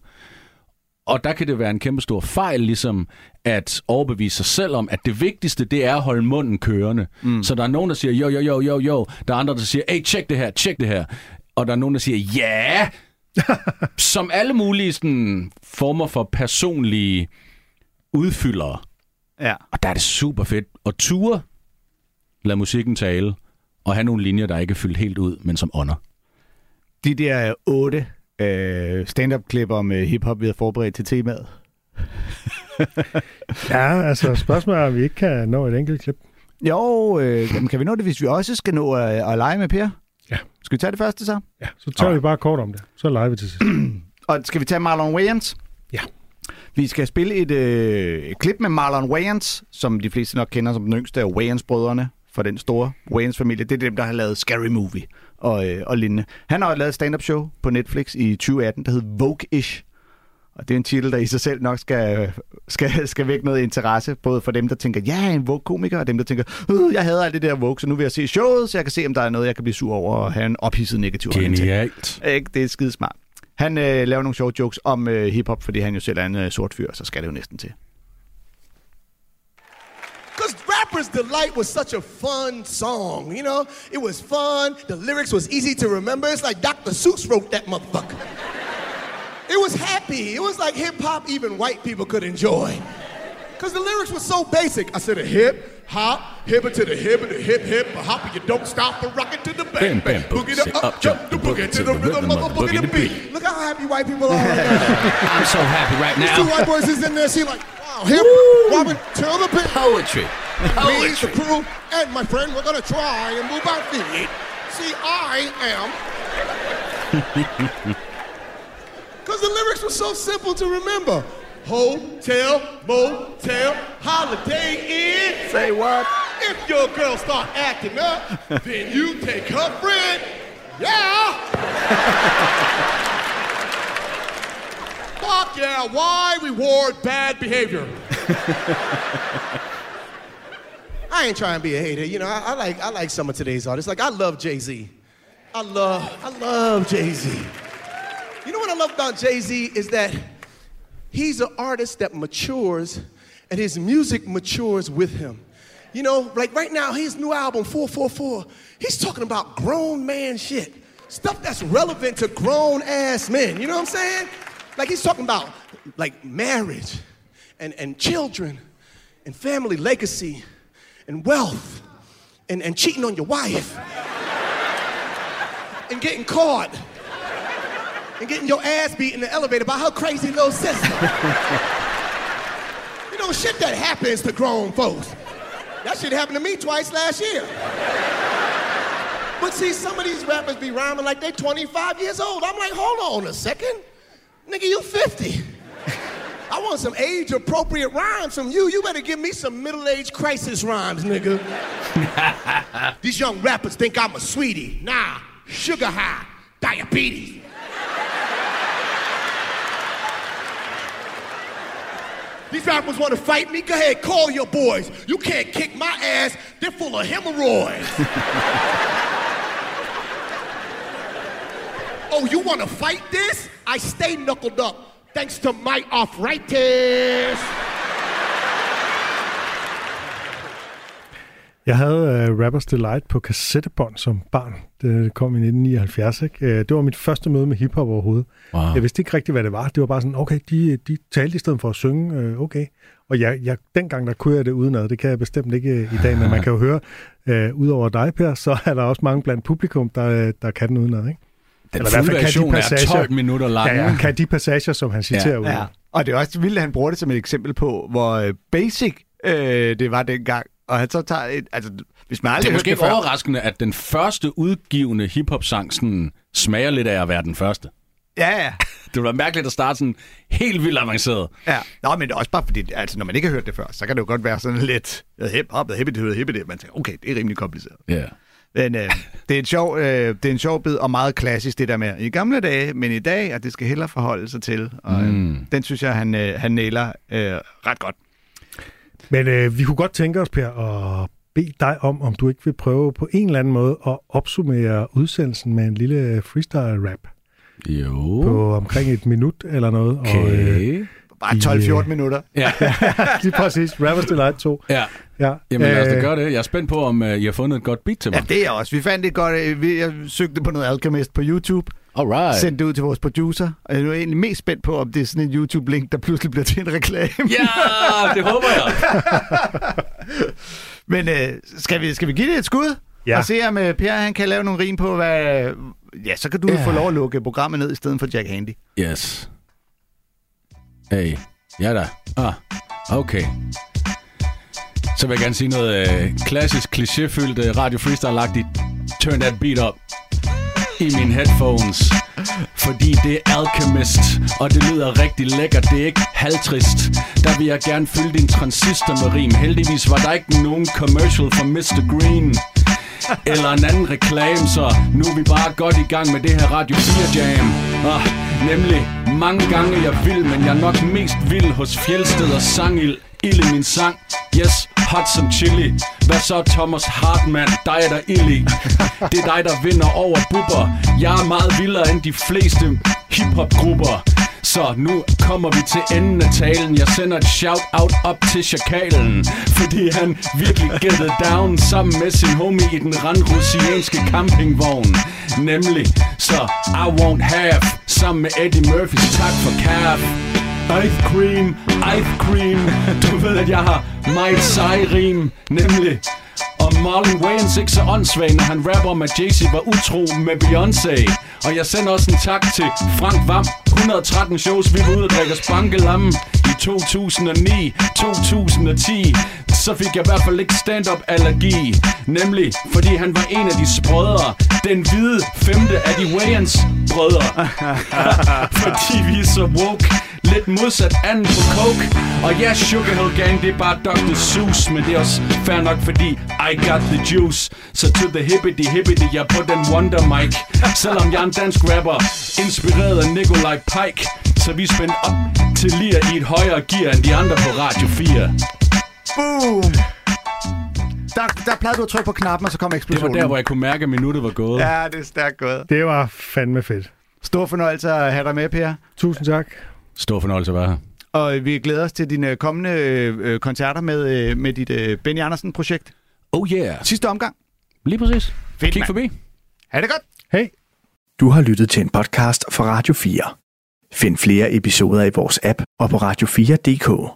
Speaker 4: Og der kan det være en kæmpe stor fejl, ligesom at overbevise sig selv om, at det vigtigste, det er at holde munden kørende. Mm. Så der er nogen, der siger, jo, jo, jo, jo, jo. Der er andre, der siger, hey, tjek det her, tjek det her. Og der er nogen, der siger, ja! som alle mulige sådan, former for personlige udfyldere.
Speaker 2: Ja.
Speaker 4: Og der er det super fedt at ture, lade musikken tale, og have nogle linjer, der ikke er fyldt helt ud, men som ånder.
Speaker 2: De der otte øh, stand-up-klipper med hiphop, vi har forberedt til temaet.
Speaker 3: Ja, altså spørgsmålet er, om vi ikke kan nå et enkelt klip.
Speaker 2: Jo, øh, jamen, kan vi nå det, hvis vi også skal nå at, at lege med Per?
Speaker 3: Ja.
Speaker 2: Skal vi tage det første så?
Speaker 3: Ja, så tager vi bare kort om det. Så leger vi til sidst.
Speaker 2: Og skal vi tage Marlon Wayans?
Speaker 3: Ja.
Speaker 2: Vi skal spille et, øh, et klip med Marlon Wayans, som de fleste nok kender som den yngste af Wayans-brødrene fra den store Wayans-familie. Det er dem, der har lavet Scary Movie og, øh, og lignende. Han har lavet et stand-up show på Netflix i 2018, der hedder Vogue-ish. Og det er en titel, der i sig selv nok skal, skal, skal vække noget interesse, både for dem, der tænker, ja, jeg er en Vogue-komiker, og dem, der tænker, øh, jeg hader alt det der Vogue, så nu vil jeg se showet, så jeg kan se, om der er noget, jeg kan blive sur over og have en ophidset negativ.
Speaker 4: Genialt.
Speaker 2: Ikke? Det er skide smart. Han øh, laver nogle sjove jokes om øh, hiphop, fordi han jo selv er en øh, sort fyr, så skal det jo næsten til.
Speaker 9: Rapper's Delight was such a fun song, you know? It was fun, the lyrics was easy to remember. It's like Dr. Seuss wrote that motherfucker. It was happy. It was like hip hop even white people could enjoy. Because the lyrics were so basic. I said a hip, hop, hip to the hip, the hip, hip, a hop, you don't stop the rocket to the bang,
Speaker 4: Bam,
Speaker 9: bang.
Speaker 4: bam,
Speaker 9: Boogie
Speaker 4: boogie,
Speaker 9: the up, jump, the boogie to the rhythm of a boogie the beat. Look how happy white people are right now.
Speaker 10: I'm so happy right now.
Speaker 9: These two white boys is in there, she like, wow, hip, Robin, tell the pit.
Speaker 10: Poetry.
Speaker 9: Me, the crew, and my friend, we're gonna try and move our feet. See, I am. Because the lyrics were so simple to remember. Hotel, motel, holiday inn.
Speaker 2: Say what?
Speaker 9: If your girl start acting up, then you take her friend. Yeah. Fuck yeah. Why reward bad behavior? I ain't trying to be a hater. You know, I, I like I like some of today's artists. Like I love Jay Z. I love I love Jay Z. You know what I love about Jay Z is that he's an artist that matures, and his music matures with him. You know, like right now, his new album 444, he's talking about grown man shit, stuff that's relevant to grown ass men. You know what I'm saying? Like he's talking about like marriage, and and children, and family legacy and wealth and, and cheating on your wife and getting caught and getting your ass beat in the elevator by her crazy little sister. you know, shit that happens to grown folks. That shit happened to me twice last year. But see, some of these rappers be rhyming like they 25 years old. I'm like, hold on a second. Nigga, you 50. I want some age appropriate rhymes from you. You better give me some middle age crisis rhymes, nigga. These young rappers think I'm a sweetie. Nah, sugar high, diabetes. These rappers want to fight me? Go ahead, call your boys. You can't kick my ass. They're full of hemorrhoids. oh, you want to fight this? I stay knuckled up thanks to my arthritis.
Speaker 3: Jeg havde uh, Rappers Delight på kassettebånd som barn. Det kom i 1979. Ikke? Uh, det var mit første møde med hiphop overhovedet.
Speaker 4: Wow.
Speaker 3: Jeg vidste ikke rigtigt, hvad det var. Det var bare sådan, okay, de, de talte i stedet for at synge. Uh, okay. Og jeg, jeg, dengang der kunne jeg det udenad. Det kan jeg bestemt ikke i dag, men man kan jo høre, uh, udover dig, Per, så er der også mange blandt publikum, der, der kan den udenad. Ikke?
Speaker 4: Den
Speaker 3: Eller
Speaker 4: fulde
Speaker 3: fald kan de
Speaker 4: version er
Speaker 3: passager-
Speaker 4: 12 minutter lang.
Speaker 3: Ja, ja, kan de passager, som han citerer
Speaker 4: Ja,
Speaker 3: ud.
Speaker 2: Ja. Og det er også vildt, at han bruger det som et eksempel på, hvor øh, basic øh, det var dengang. Og han så tager et... Altså, hvis man
Speaker 4: Det er måske
Speaker 2: det før,
Speaker 4: overraskende, at den første udgivende hiphop-sang sådan smager lidt af at være den første.
Speaker 2: Ja, ja.
Speaker 4: Det ville være mærkeligt at starte sådan helt vildt avanceret.
Speaker 2: Ja, Nå, men det er også bare fordi, altså, når man ikke har hørt det før, så kan det jo godt være sådan lidt hip-hop, hippie hippie Man tænker, okay, det er rimelig kompliceret.
Speaker 4: Ja. Yeah.
Speaker 2: Men øh, det, er en sjov, øh, det er en sjov bid, og meget klassisk det der med i gamle dage, men i dag, at det skal hellere forholde sig til. Og øh,
Speaker 4: Mm.
Speaker 2: den synes jeg, han, øh, han nailer øh, ret godt.
Speaker 3: Men øh, vi kunne godt tænke os, Per, at bede dig om, om du ikke vil prøve på en eller anden måde at opsummere udsendelsen med en lille freestyle-rap
Speaker 4: Jo.
Speaker 3: på omkring et minut eller noget. Og, øh,
Speaker 4: Okay.
Speaker 2: Bare 12-14
Speaker 3: øh,
Speaker 2: minutter.
Speaker 4: Ja.
Speaker 3: lige præcis. Rappers Delight 2.
Speaker 4: ja.
Speaker 3: Ja.
Speaker 4: Jamen lad os da
Speaker 3: Øh,
Speaker 4: gøre det. Jeg er spændt på, om uh, I har fundet et godt beat til
Speaker 2: Ja,
Speaker 4: mig.
Speaker 2: det er også. Vi fandt det godt. vi- Jeg søgte på noget Alchemist på YouTube.
Speaker 4: Alright.
Speaker 2: Sendte det ud til vores producer. Og jeg er egentlig mest spændt på, om det er sådan en YouTube-link, der pludselig bliver til en reklame.
Speaker 4: Ja, det håber jeg.
Speaker 2: Men øh, skal, vi, skal vi give det et skud?
Speaker 3: Ja.
Speaker 2: Og se om øh, Per han kan lave nogle rim på, hvad... Ja, så kan du
Speaker 4: Ja.
Speaker 2: ja. få lov at lukke programmet ned i stedet for Jack Handy.
Speaker 4: Yes. Hey. Ja da. Ah, okay. Så vil jeg gerne sige noget øh, klassisk, klichéfyldt, øh, radio freestyle-agtigt. Turn that beat up i mine headphones. Fordi det er Alchemist, og det lyder rigtig lækkert, det er ikke halvtrist. Der vil jeg gerne fylde din transistor med rim. Heldigvis var der ikke nogen commercial fra Mr. Green. Eller en anden reklame, så nu er vi bare godt i gang med det her Radio 4 Jam. Ah, nemlig mange gange jeg vil, men jeg er nok mest vild hos Fjeldsted og Sangild. Ild i min sang, yes, hot som chili. Hvad så Thomas Hartmann, dig er der ild i. Det er dig, der vinder over bubber. Jeg er meget vildere end de fleste hiphop-grupper. Så nu kommer vi til enden af talen. Jeg sender et shout-out op til Chakalen Fordi han virkelig gettet down Sammen med sin homie i den randrusianske campingvogn. Nemlig så I won't have Sammen med Eddie Murphys Tak for calf Ice cream, ice cream. Du ved at jeg har meget sej rim Nemlig Marlon Wayans ikke så åndssvag, når han rapper om, at Jay-Z var utro med Beyoncé. Og jeg sender også en tak til Frank Vam. 113 shows, vi var ude og drikke spankelammen i 2009, 2010. Så fik jeg i hvert fald ikke stand-up allergi. Nemlig, fordi han var en af de sprødere Den hvide femte af de Wayans brødre. fordi vi er så woke. Lidt modsat anden på coke Og ja, Sugar Hill Gang, det er bare Dr. Seuss Men det er også fair nok, fordi I got the juice Så to the hippity hippity, jeg er på den Wonder Mic Selvom jeg er en dansk rapper Inspireret af Nikolaj Pike Så vi spændt op til lige i et højere gear End de andre på Radio 4
Speaker 2: Boom! Der, der plejede du at trykke på knappen, og så kom
Speaker 4: Det var
Speaker 2: eksplosionen.
Speaker 4: der, hvor jeg kunne mærke, at minuttet var gået
Speaker 2: Ja, det er stærkt gået.
Speaker 3: Det var fandme fedt.
Speaker 2: Stor fornøjelse at have dig med, Per.
Speaker 3: Tusind tak.
Speaker 4: Stor fornøjelse at være her
Speaker 2: Og vi glæder os til dine kommende øh, koncerter med, øh, med dit øh, Benny Andersen-projekt.
Speaker 4: Oh yeah,
Speaker 2: Sidste omgang.
Speaker 4: lige præcis
Speaker 2: Fedt,
Speaker 4: Kig
Speaker 2: mand.
Speaker 4: forbi
Speaker 2: Ha' det godt.
Speaker 3: Hej.
Speaker 1: Du har lyttet til en podcast fra Radio 4. Find flere episoder i vores app og på radio4.dk.